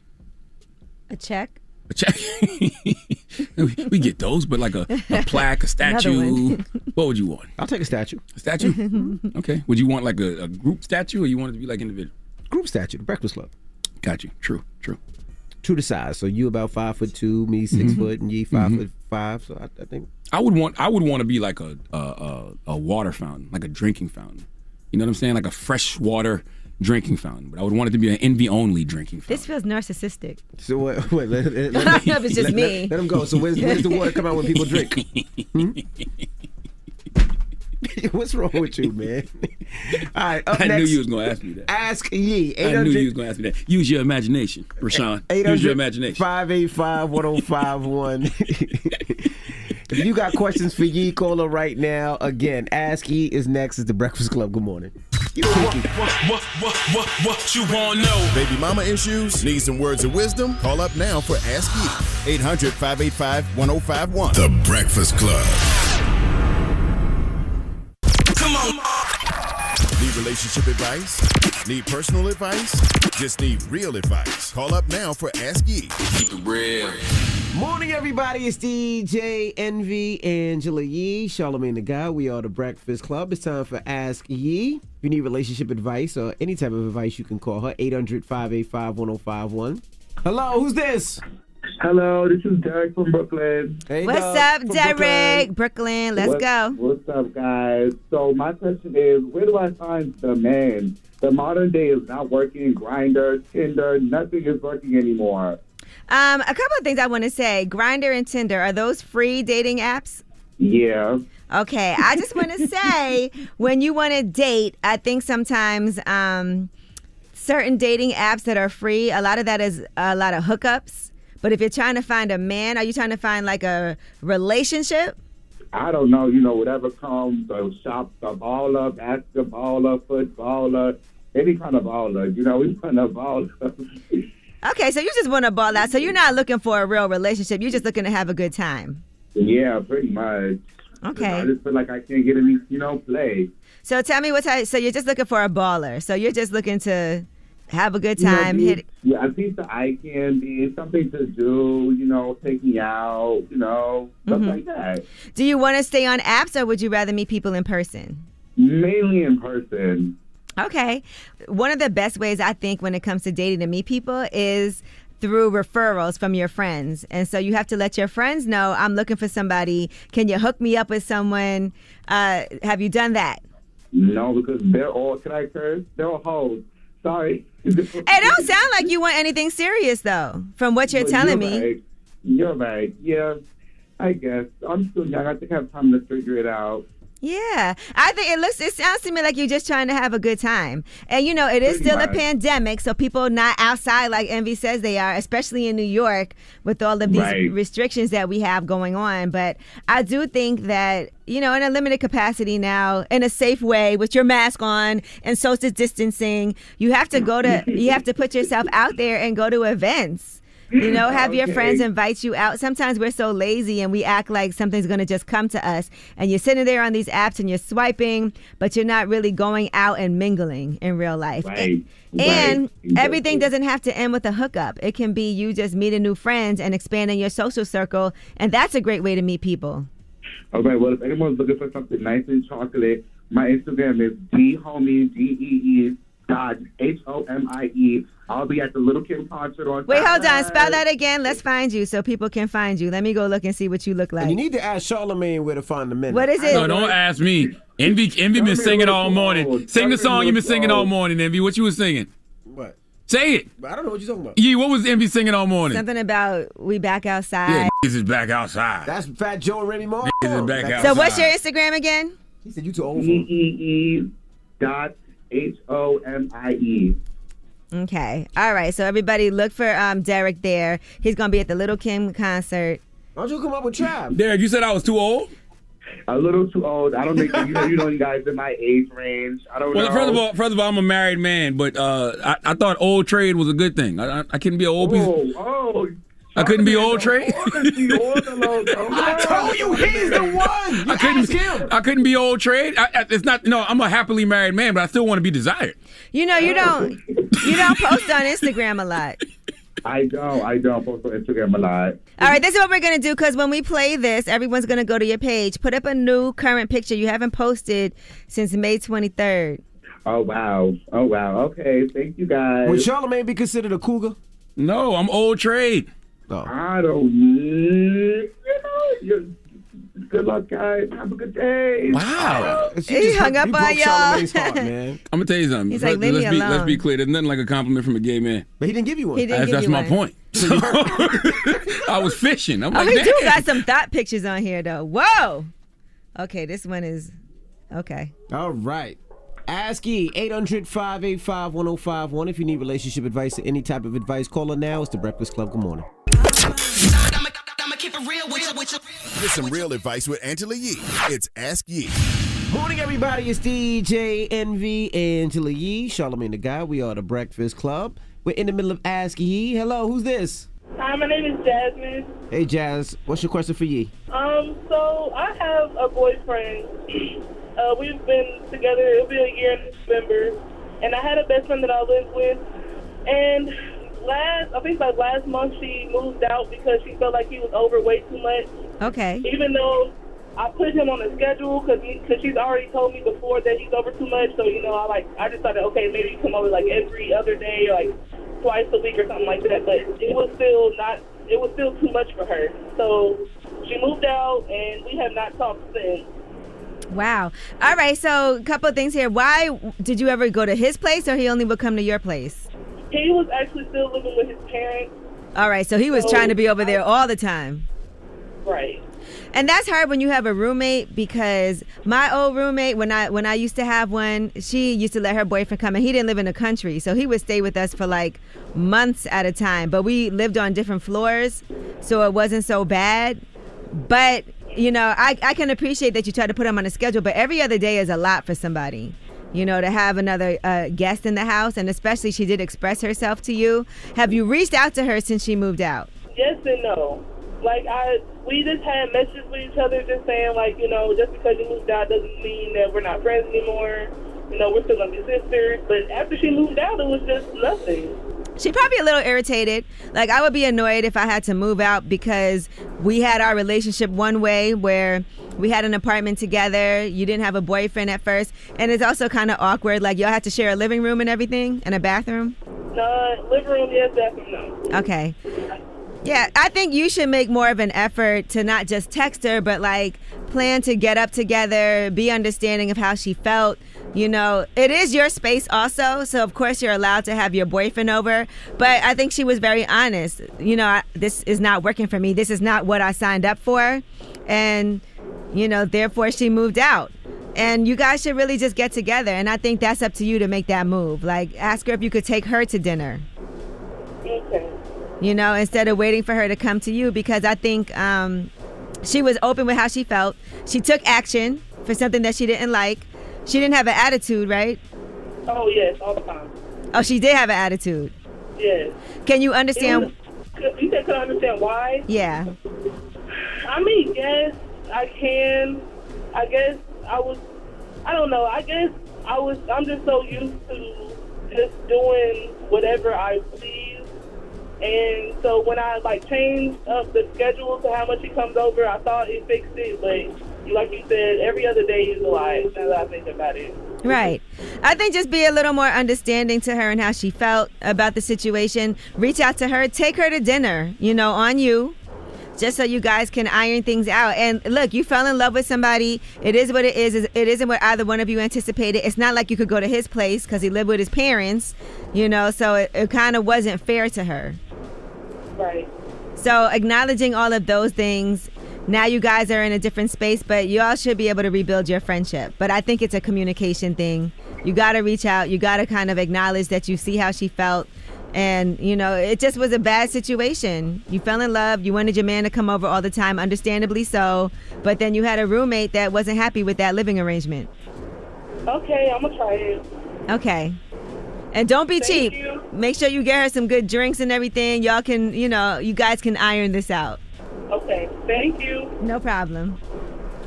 A check. A check. <laughs> we, we get those, but like a, a <laughs> plaque, a statue. what would you want? I'll take a statue. A statue? <laughs> okay. Would you want like a, a group statue or you want it to be like individual? Group statue, the Breakfast Club. Got you. True, true. True to size. So you about five foot two, me 6 Mhm. foot, and ye 5 Mhm. foot five. So I, I think I would want I would want to be like a a, a a water fountain, like a drinking fountain. You know what I'm saying? Like a fresh water drinking fountain. But I would want it to be an envy only drinking fountain. This feels narcissistic. So what? <laughs> Wait, let, let, I don't know if it's just let- me. Let, let them go. So where's, where's the water come out when people drink? <laughs> Hmm? <laughs> What's wrong with you, man? <laughs> All right. Up I knew you was gonna ask me that. Ask Yee. I knew you was gonna ask me that. Use your imagination, Rashawn. Use your imagination. 585 1051. If <laughs> you got questions for Yee, call her right now. Again, Ask Yee is next. It's the Breakfast Club. Good morning. What, what, what, what, what you want to know? Baby mama issues? Need some words of wisdom? Call up now for Ask Yee. 800 585 1051. The Breakfast Club. Relationship advice? Need personal advice? Just need real advice. Call up now for Ask Yee. Keep it real. Morning, everybody. It's DJ Envy, Angela Yee, Charlamagne the Guy. We are the Breakfast Club. It's time for Ask Yee. If you need relationship advice or any type of advice, you can call her 800 585 1051. Hello, who's this? Hello, this is Derek from Brooklyn. Hey, What's up, Derek? Brooklyn, let's What- go. What's up, guys? So my question is, where do I find the man? The modern day is not working. Grindr, Tinder, nothing is working anymore. Um, a couple of things I want to say. Grindr and Tinder are those free dating apps? Yeah. Okay, I just want to <laughs> say when you want to date, I think sometimes um, certain dating apps that are free, a lot of that is a lot of hookups. But if you're trying to find a man, are you trying to find like a relationship? I don't know, you know, whatever comes, the shop, the baller, basketballer, footballer, any kind of baller. You know, we want a baller. Okay, so you just want to ball out. So you're not looking for a real relationship. You're just looking to have a good time. yeah, pretty much. Okay. I just feel like I can't get any, you know, play. So tell me what type. So you're just looking for a baller. So you're just looking to have a good You know, time. hit Yeah, a piece of eye candy, something to do, you know, take me out, you know, stuff Mhm. like that. Do you want to stay on apps or would you rather meet people in person? Mainly in person. Okay. One of the best ways I think when it comes to dating to meet people is through referrals from your friends. And so you have to let your friends know I'm looking for somebody. Can you hook me up with someone? Uh, have you done that? No, because they're all, can I curse? They're all hoes. Sorry. It don't sound like you want anything serious though, from what you're But telling me. Right. You're right. Yeah, I guess. I'm still young. I think I have time to figure it out. Yeah, I think it looks. It sounds to me like you're just trying to have a good time, and you know it is still a pandemic, so people not outside like Envy says they are, especially in New York with all of these Right. restrictions that we have going on. But I do think that you know, in a limited capacity now, in a safe way, with your mask on and social distancing, you have to go to. you have to put yourself out there and go to events. You know, <laughs> have your friends invite you out. Sometimes we're so lazy and we act like something's going to just come to us. And you're sitting there on these apps and you're swiping, but you're not really going out and mingling in real life. Right. And Right. everything doesn't have to end with a hookup. It can be you just meeting new friends and expanding your social circle. And that's a great way to meet people. All right. Well, if anyone's looking for something nice and chocolate, my Instagram is d homie d e e dot h o m i e. I'll be at the Little Kim concert on. Wait, hold on. Spell that again. Let's find you so people can find you. Let me go look and see what you look like. And you need to ask Charlamagne where to find the men. What is it? No, don't ask me. Envy, Envy been singing all morning. Sing the song you've been singing all morning, Envy. What you was singing? What? Say it. I don't know what you're talking about. Yeah, what was Envy singing all morning? Something about we back outside. Yeah, niggas is back outside. That's Fat Joe and Remy Ma. Niggas is back outside. So what's your Instagram again? He said you too old. E e e dot h o m i e. Okay. All right. So everybody look for um Derek there. He's gonna be at the Little Kim concert. Why don't you come up with Trav? <laughs> Derek, you said I was too old? A little too old. I don't think you know. You know, you guys in my age range. I don't Well, know. first of all, first of all, I'm a married man, but uh, I, I thought old trade was a good thing. I, I, I couldn't be an old piece. Oh, oh. I couldn't be old trade. <laughs> I told you he's the one. I couldn't. I couldn't be old trade. I, I, it's not. No, I'm a happily married man, but I still want to be desired. You know, you don't you don't post on Instagram a lot. I don't. I don't post on Instagram a lot. All right, this is what we're gonna do because when we play this, everyone's gonna go to your page, put up a new current picture you haven't posted since May 23rd. Oh wow. Oh wow. Okay. Thank you guys. Would Charlamagne be considered a cougar? No, I'm old trade. Oh. I don't. You know. You're, good luck, guys. Have a good day. Wow. He hung up on y'all. <laughs> I'm gonna tell you something. He's like, leave let's me be let's be clear. There's nothing like a compliment from a gay man. But he didn't give you one. He didn't that's give that's you my one. point. <laughs> <laughs> I was fishing. I'm Oh, like, he do got some thought pictures on here though. Whoa. Okay, this one is okay. All right. Ask E 800 585 1051. If you need relationship advice or any type of advice, call her now. It's the Breakfast Club. Good morning. Get some real advice with Angela Yee. It's Ask Yee. Morning, everybody. It's DJ Envy Angela Yee, Charlamagne the Guy. We are the Breakfast Club. We're in the middle of Ask Yee. Hello, who's this? Hi, my name is Jasmine. Hey, Jazz. What's your question for Yee? Um, so I have a boyfriend. <clears throat> Uh, we've been together. It'll be a year in November, and I had a best friend that I lived with. And last, I think like last month, she moved out because she felt like he was overweight too much. Okay. Even though I put him on a schedule because because she's already told me before that he's over too much. So you know, I like I just thought, okay, maybe come over like every other day or like twice a week or something like that. But it was still not. It was still too much for her. So she moved out, and we have not talked since. Wow. All right, so a couple of things here. Why did you ever go to his place or he only would come to your place? He was actually still living with his parents. All right, so he was So, trying to be over there all the time. Right. And that's hard when you have a roommate because my old roommate, when I when I used to have one, she used to let her boyfriend come and he didn't live in the country. So he would stay with us for like months at a time. But we lived on different floors, so it wasn't so bad. But you know, I, I can appreciate that you try to put him on a schedule, but every other day is a lot for somebody. You know, to have another uh, guest in the house, and especially she did express herself to you. Have you reached out to her since she moved out? Yes and no. Like I, we just had messages with each other, just saying like, you know, just because you moved out doesn't mean that we're not friends anymore. You know, we're still gonna be sisters. But after she moved out, it was just nothing. She probably a little irritated. Like I would be annoyed if I had to move out because we had our relationship one way where we had an apartment together. You didn't have a boyfriend at first, and it's also kind of awkward. Like y'all had to share a living room and everything and a bathroom. No, living room, yes, bathroom, no. Okay. Yeah, I think you should make more of an effort to not just text her, but like plan to get up together, be understanding of how she felt. You know, it is your space also, so of course you're allowed to have your boyfriend over. But I think she was very honest. You know, I, this is not working for me. This is not what I signed up for. And, you know, therefore she moved out. And you guys should really just get together. And I think that's up to you to make that move. Like, ask her if you could take her to dinner. You know, instead of waiting for her to come to you because I think um, she was open with how she felt. She took action for something that she didn't like. She didn't have an attitude, right? Oh yes, all the time. Oh, she did have an attitude. Yes. Can you understand? Could- You said could I understand why? Yeah. I mean, yes, I can. I guess I was. I don't know. I guess I was. I'm just so used to just doing whatever I please, and so when I like changed up the schedule to how much he comes over, I thought it fixed it, but like you said, every other day is a lie. Now that I think about it. Right. I think just be a little more understanding to her and how she felt about the situation. Reach out to her, take her to dinner, you know, on you. Just so you guys can iron things out. And look, you fell in love with somebody. It is what it is. It isn't what either one of you anticipated. It's not like you could go to his place because he lived with his parents, you know, so it, it kind of wasn't fair to her. Right. So acknowledging all of those things, now you guys are in a different space, but you all should be able to rebuild your friendship. But I think it's a communication thing. You got to reach out. You got to kind of acknowledge that you see how she felt. And, you know, it just was a bad situation. You fell in love. You wanted your man to come over all the time, understandably so. But then you had a roommate that wasn't happy with that living arrangement. Okay, I'm gonna try it. Okay. And don't be Thank cheap. you. Make sure you get her some good drinks and everything. Y'all can, you know, you guys can iron this out. Okay, thank you. No problem.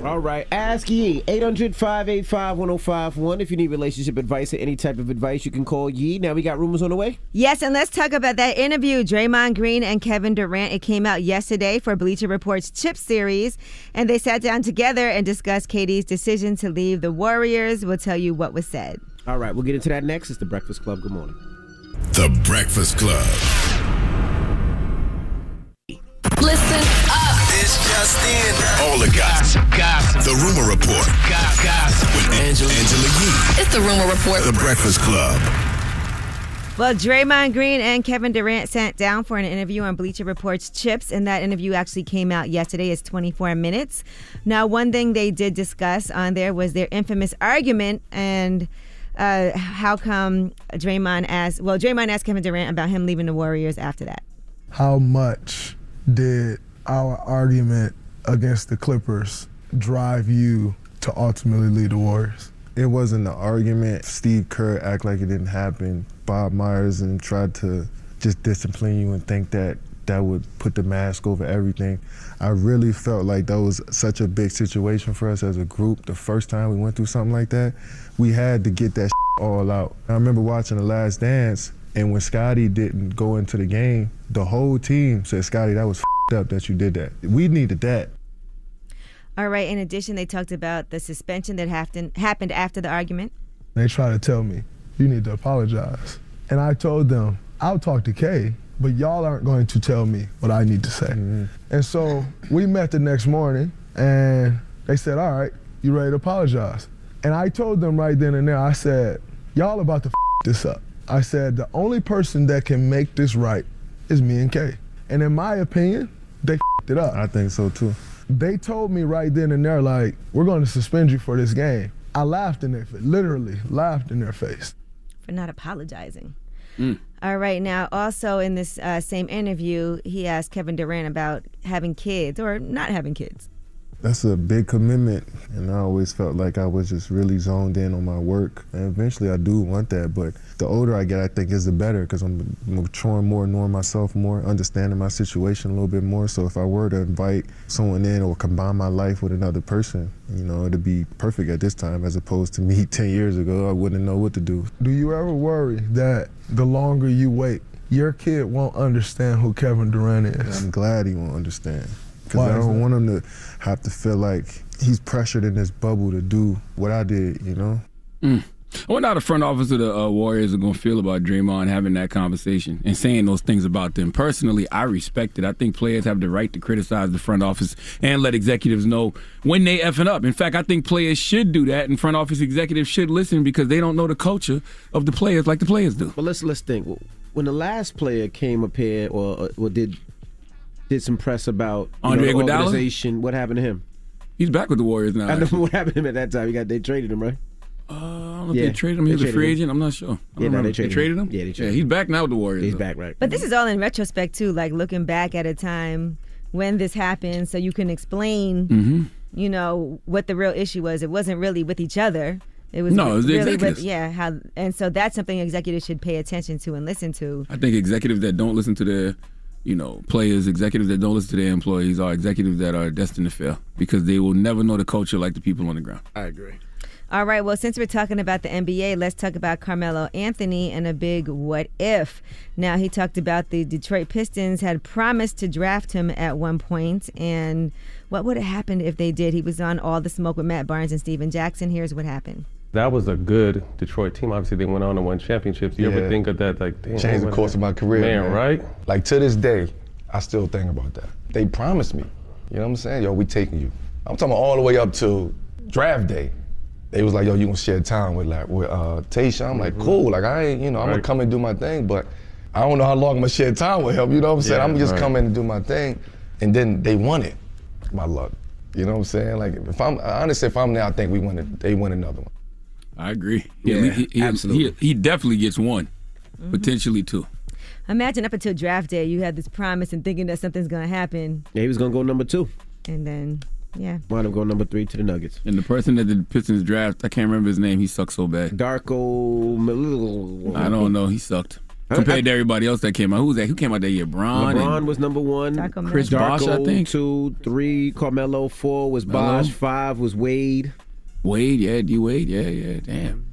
All right, ask Yee 800 585 1051. If you need relationship advice or any type of advice, you can call Yee. Now we got rumors on the way. Yes, and let's talk about that interview. Draymond Green and Kevin Durant. It came out yesterday for Bleacher Report's Chip series, and they sat down together and discussed KD's decision to leave the Warriors. We'll tell you what was said. All right, we'll get into that next. It's the Breakfast Club. Good morning. The Breakfast Club. Listen up. It's just in. All the gossip. Gossip. The Rumor Report. Gossip. With Angela, Angela Yee. It's the Rumor Report. The Breakfast Club. Well, Draymond Green and Kevin Durant sat down for an interview on Bleacher Report's Chips, and that interview actually came out yesterday. It's 24 minutes. Now, one thing they did discuss on there was their infamous argument and uh, how come Draymond asked, well, Draymond asked Kevin Durant about him leaving the Warriors after that. How much did our argument against the Clippers drive you to ultimately lead the Warriors? It wasn't an argument. Steve Kerr act like it didn't happen. Bob Myers and tried to just discipline you and think that that would put the mask over everything. I really felt like that was such a big situation for us as a group. The first time we went through something like that, we had to get that <laughs> all out. I remember watching The Last Dance, and when Scottie didn't go into the game, the whole team said, Scottie, that was up that you did that. We needed that. All right. In addition, they talked about the suspension that happened happened after the argument. They try to tell me, you need to apologize. And I told them, I'll talk to Kay, but y'all aren't going to tell me what I need to say. Mm-hmm. And so we met the next morning, and they said, all right, you ready to apologize? And I told them right then and there, I said, y'all about to f- this up. I said, the only person that can make this right is me and Kay. And in my opinion, they f***ed <laughs> it up. I think so too. They told me right then and there, like, we're going to suspend you for this game. I laughed in their face, literally laughed in their face. for not apologizing. All right. Now, also in this uh, same interview, he asked Kevin Durant about having kids or not having kids. That's a big commitment, and I always felt like I was just really zoned in on my work. And eventually, I do want that, but the older I get, I think is the better because I'm maturing more, knowing myself more, understanding my situation a little bit more. So if I were to invite someone in or combine my life with another person, you know, it'd be perfect at this time as opposed to <laughs> me 10 years ago. I wouldn't know what to do. Do you ever worry that the longer you wait, your kid won't understand who Kevin Durant is? I'm glad he won't understand. Because I don't that? want him to have to feel like he's pressured in this bubble to do what I did, you know? Mm. I wonder how the front office of the uh, Warriors are going to feel about Draymond having that conversation and saying those things about them. Personally, I respect it. I think players have the right to criticize the front office and let executives know when they effing up. In fact, I think players should do that, and front office executives should listen because they don't know the culture of the players like the players do. But let's let's think. When the last player came up here or, or did did some press about Andre know, the Iguodala? organization, what happened to him? He's back with the Warriors now. I know actually. what happened to him at that time. He got they traded him, right? Uh, I don't know if they traded him. He was a traded free him. agent. I'm not sure. I don't Yeah, no, remember. they traded, him. Yeah, they traded Yeah, he's back now with the Warriors. He's though. back, right? But this is all in retrospect too, like looking back at a time when this happened, so you can explain, Mhm. you know, what the real issue was. It wasn't really with each other. It was No, it was the really with executives. yeah how, and so that's something executives should pay attention to and listen to. I think executives that don't listen to their, you know, players, executives that don't listen to their employees are executives that are destined to fail because they will never know the culture like the people on the ground. I agree. All right, well, since we're talking about the NBA, let's talk about Carmelo Anthony and a big what if. Now, he talked about the Detroit Pistons had promised to draft him at one point, and what would have happened if they did? He was on All the Smoke with Matt Barnes and Stephen Jackson. Here's what happened. That was a good Detroit team. Obviously, they went on and won championships. You Yeah. ever think of that? Like, damn, changed the course of my career, man, man. right? Like to this day, I still think about that. They promised me. You know what I'm saying? Yo, we taking you. I'm talking all the way up to draft day. They was like, yo, you gonna share time with like with uh. I'm like, cool. Like I ain't, you know, I'm gonna come and do my thing, but I don't know how long I'm gonna share time with him. You know what I'm saying? Yeah, I'm just right. come in and do my thing. And then they won it. My luck. You know what I'm saying? Like if I'm honestly, if I'm there, I think we win it. They win another one. I agree. Yeah, he, he, he, absolutely. He, he definitely gets one, mm-hmm. potentially two. Imagine up until draft day, you had this promise and thinking that something's going to happen, Yeah, he was gonna go number two. and then, yeah. Wound up going number three to the Nuggets. And the person that the Pistons draft, I can't remember his name. He sucked so bad. Darko. I don't know. He sucked. Compared I- to everybody else that came out. Who was that? Who came out that year? Braun. LeBron was number one. Darko Chris Bosh, I Darko, think. Two, three. Carmelo. Four was Melo. Bosh. Five was Wade. Wade, yeah, D Wade, yeah, yeah, damn.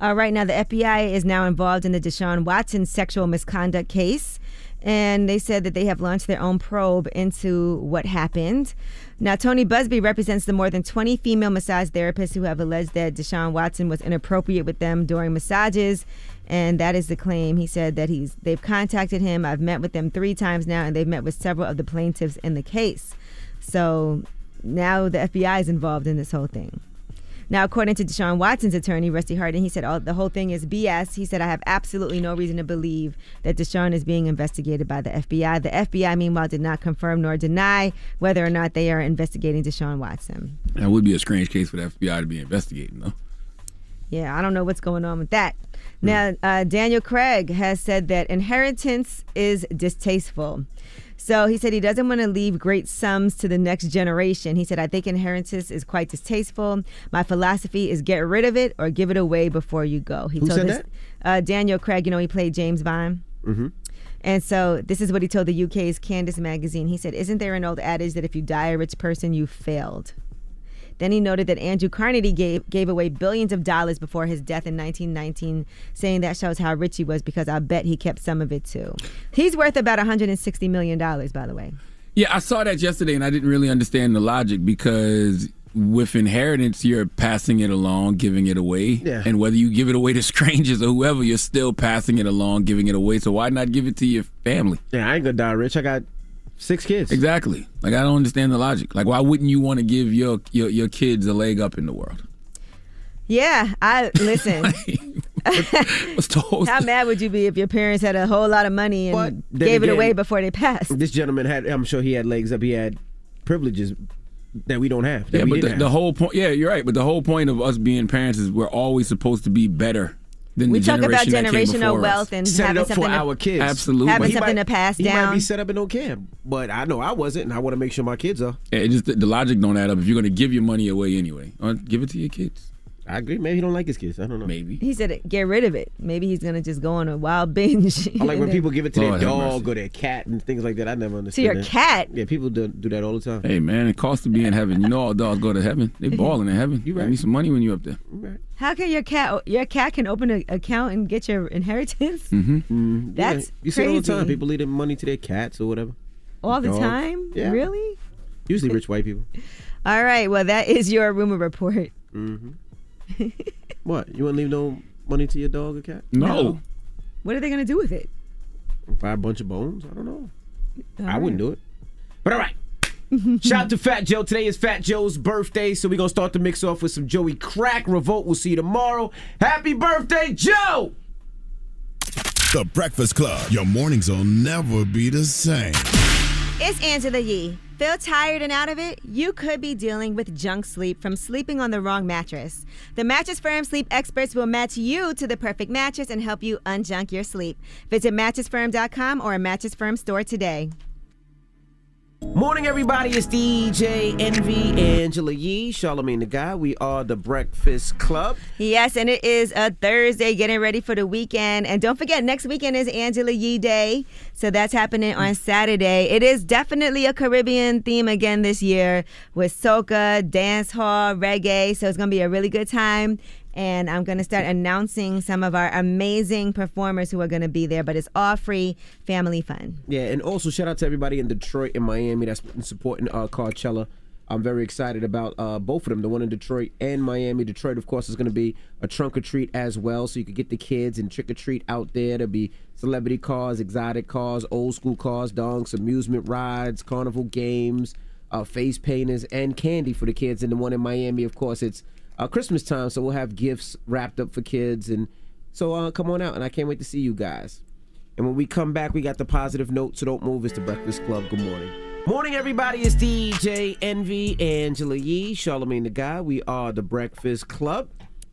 Uh, right now, the FBI is now involved in the Deshaun Watson sexual misconduct case. And they said that they have launched their own probe into what happened. Now, Tony Buzbee represents the more than 20 female massage therapists who have alleged that Deshaun Watson was inappropriate with them during massages. And that is the claim. He said that he's they've contacted him. I've met with them three times now, and they've met with several of the plaintiffs in the case. So now the FBI is involved in this whole thing. Now, according to Deshaun Watson's attorney, Rusty Hardin, he said oh, the whole thing is BS. He said, I have absolutely no reason to believe that Deshaun is being investigated by the FBI. The FBI, meanwhile, did not confirm nor deny whether or not they are investigating Deshaun Watson. That would be a strange case for the FBI to be investigating, though. Yeah, I don't know what's going on with that. Now, uh, Daniel Craig has said that inheritance is distasteful. So he said he doesn't want to leave great sums to the next generation. He said, I think inheritance is quite distasteful. My philosophy is get rid of it or give it away before you go. He Who told said this, Uh, Daniel Craig, you know, he played James Bond. Mm-hmm. And so this is what he told the UK's Candis magazine. He said, Isn't there an old adage that if you die a rich person, you failed? Then he noted that Andrew Carnegie gave, gave away billions of dollars before his death in 1919, saying that shows how rich he was because I bet he kept some of it too. He's worth about $160 million, by the way. Yeah, I saw that yesterday and I didn't really understand the logic because with inheritance, you're passing it along, giving it away. Yeah. And whether you give it away to <laughs> strangers or whoever, you're still passing it along, giving it away. So why not give it to your family? Yeah, I ain't gonna die rich. I got six kids. Exactly. Like I don't understand the logic. Like why wouldn't you want to give your, your your kids a leg up in the world? Yeah, I <laughs> listen. How mad would you be if your parents had a whole lot of money and Then gave it again, away before they passed? This gentleman had. I'm sure he had legs up. He had privileges that we don't have. Yeah, but the, the whole point, yeah, you're right. But the whole point of us being parents is we're always supposed to be better than We the talk about generation that came generational wealth and set it having up for to- our kids. Absolutely. having He something might- to pass he might be set up and don't care, but I know I wasn't, and I want to make sure my kids are. Yeah, it just the, the logic don't add up. If you're gonna give your money away anyway, give it to your kids. I agree. Maybe he don't like his kids. I don't know. Maybe. He said, "Get rid of it." Maybe he's gonna just go on a wild <laughs> binge. I like when people give it to Lord their have dog or their cat and things like that. I never understood. your that. cat? Yeah, people do, do that all the time. Hey man, it costs to be in heaven. You know all dogs go to heaven. They <laughs> balling in heaven. You right. need some money when you up there. How can your cat your cat can open an account and get your inheritance Mm-hmm. <laughs> That's yeah, you see it all the time. People leave their money to their cats or whatever. all the Dog. time? Yeah. Really? Usually rich white people. All right. Well, that is your rumor report. hmm <laughs> what? You want to leave no money to your dog or cat? No. What are they gonna do with it? Buy a bunch of bones? I don't know. All I wouldn't do it. But all right. <laughs> Shout out to Fat Joe. Today is Fat Joe's birthday, so we're gonna start the mix off with some Joey Crack. Revolt. We'll see you tomorrow. Happy birthday, Joe! The Breakfast Club. Your mornings will never be the same. It's Angela Yee. Feel tired and out of it? You could be dealing with junk sleep from sleeping on the wrong mattress. The Mattress Firm sleep experts will match you to the perfect mattress and help you unjunk your sleep. Visit mattressfirm.com or a Mattress Firm store today. Morning, everybody. It's DJ Envy, Angela Yee, Charlamagne the Guy. We are the Breakfast Club. Yes, and it is a Thursday, getting ready for the weekend. And don't forget, next weekend is Angela Yee Day. So that's happening on Saturday. It is definitely a Caribbean theme again this year with soca, dance hall, reggae. So it's going to be a really good time. And I'm going to start announcing some of our amazing performers who are going to be there, but it's all free family fun. Yeah, and also shout out to everybody in Detroit and Miami that's been supporting uh, Coachella. I'm very excited about uh, both of them, the one in Detroit and Miami. Detroit, of course, is going to be a trunk or treat as well, so you could get the kids and trick or treat out there. There'll be celebrity cars, exotic cars, old school cars, donks, amusement rides, carnival games, uh, face painters, and candy for the kids. And the one in Miami, of course, it's uh, Christmas time, so we'll have gifts wrapped up for kids. And so uh, come on out, and I can't wait to see you guys. And when we come back, we got the positive note, so don't move. It's the Breakfast Club. Good morning. Morning, everybody. It's DJ Envy, Angela Yee, Charlamagne the Guy. We are the Breakfast Club.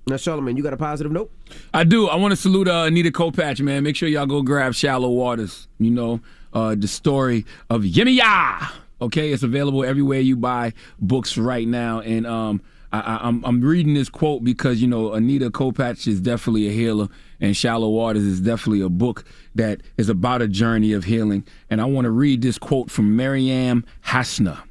Now, Charlamagne, you got a positive note? I do. I want to salute uh, Anita Kopacz, man. Make sure y'all go grab Shallow Waters. You know, uh, the story of Yemaya. Okay, it's available everywhere you buy books right now. And um, I, I, I'm, I'm reading this quote because, you know, Anita Kopacz is definitely a healer, and Shallow Waters is definitely a book that is about a journey of healing. And I want to read this quote from Maryam Hasnaa.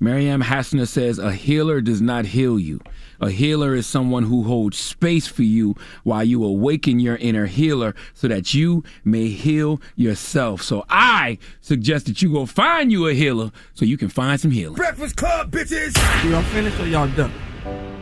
Maryam Hasnaa says, A healer does not heal you. A healer is someone who holds space for you while you awaken your inner healer so that you may heal yourself. So I suggest that you go find you a healer so you can find some healing. Breakfast Club, bitches! Y'all finished or y'all done?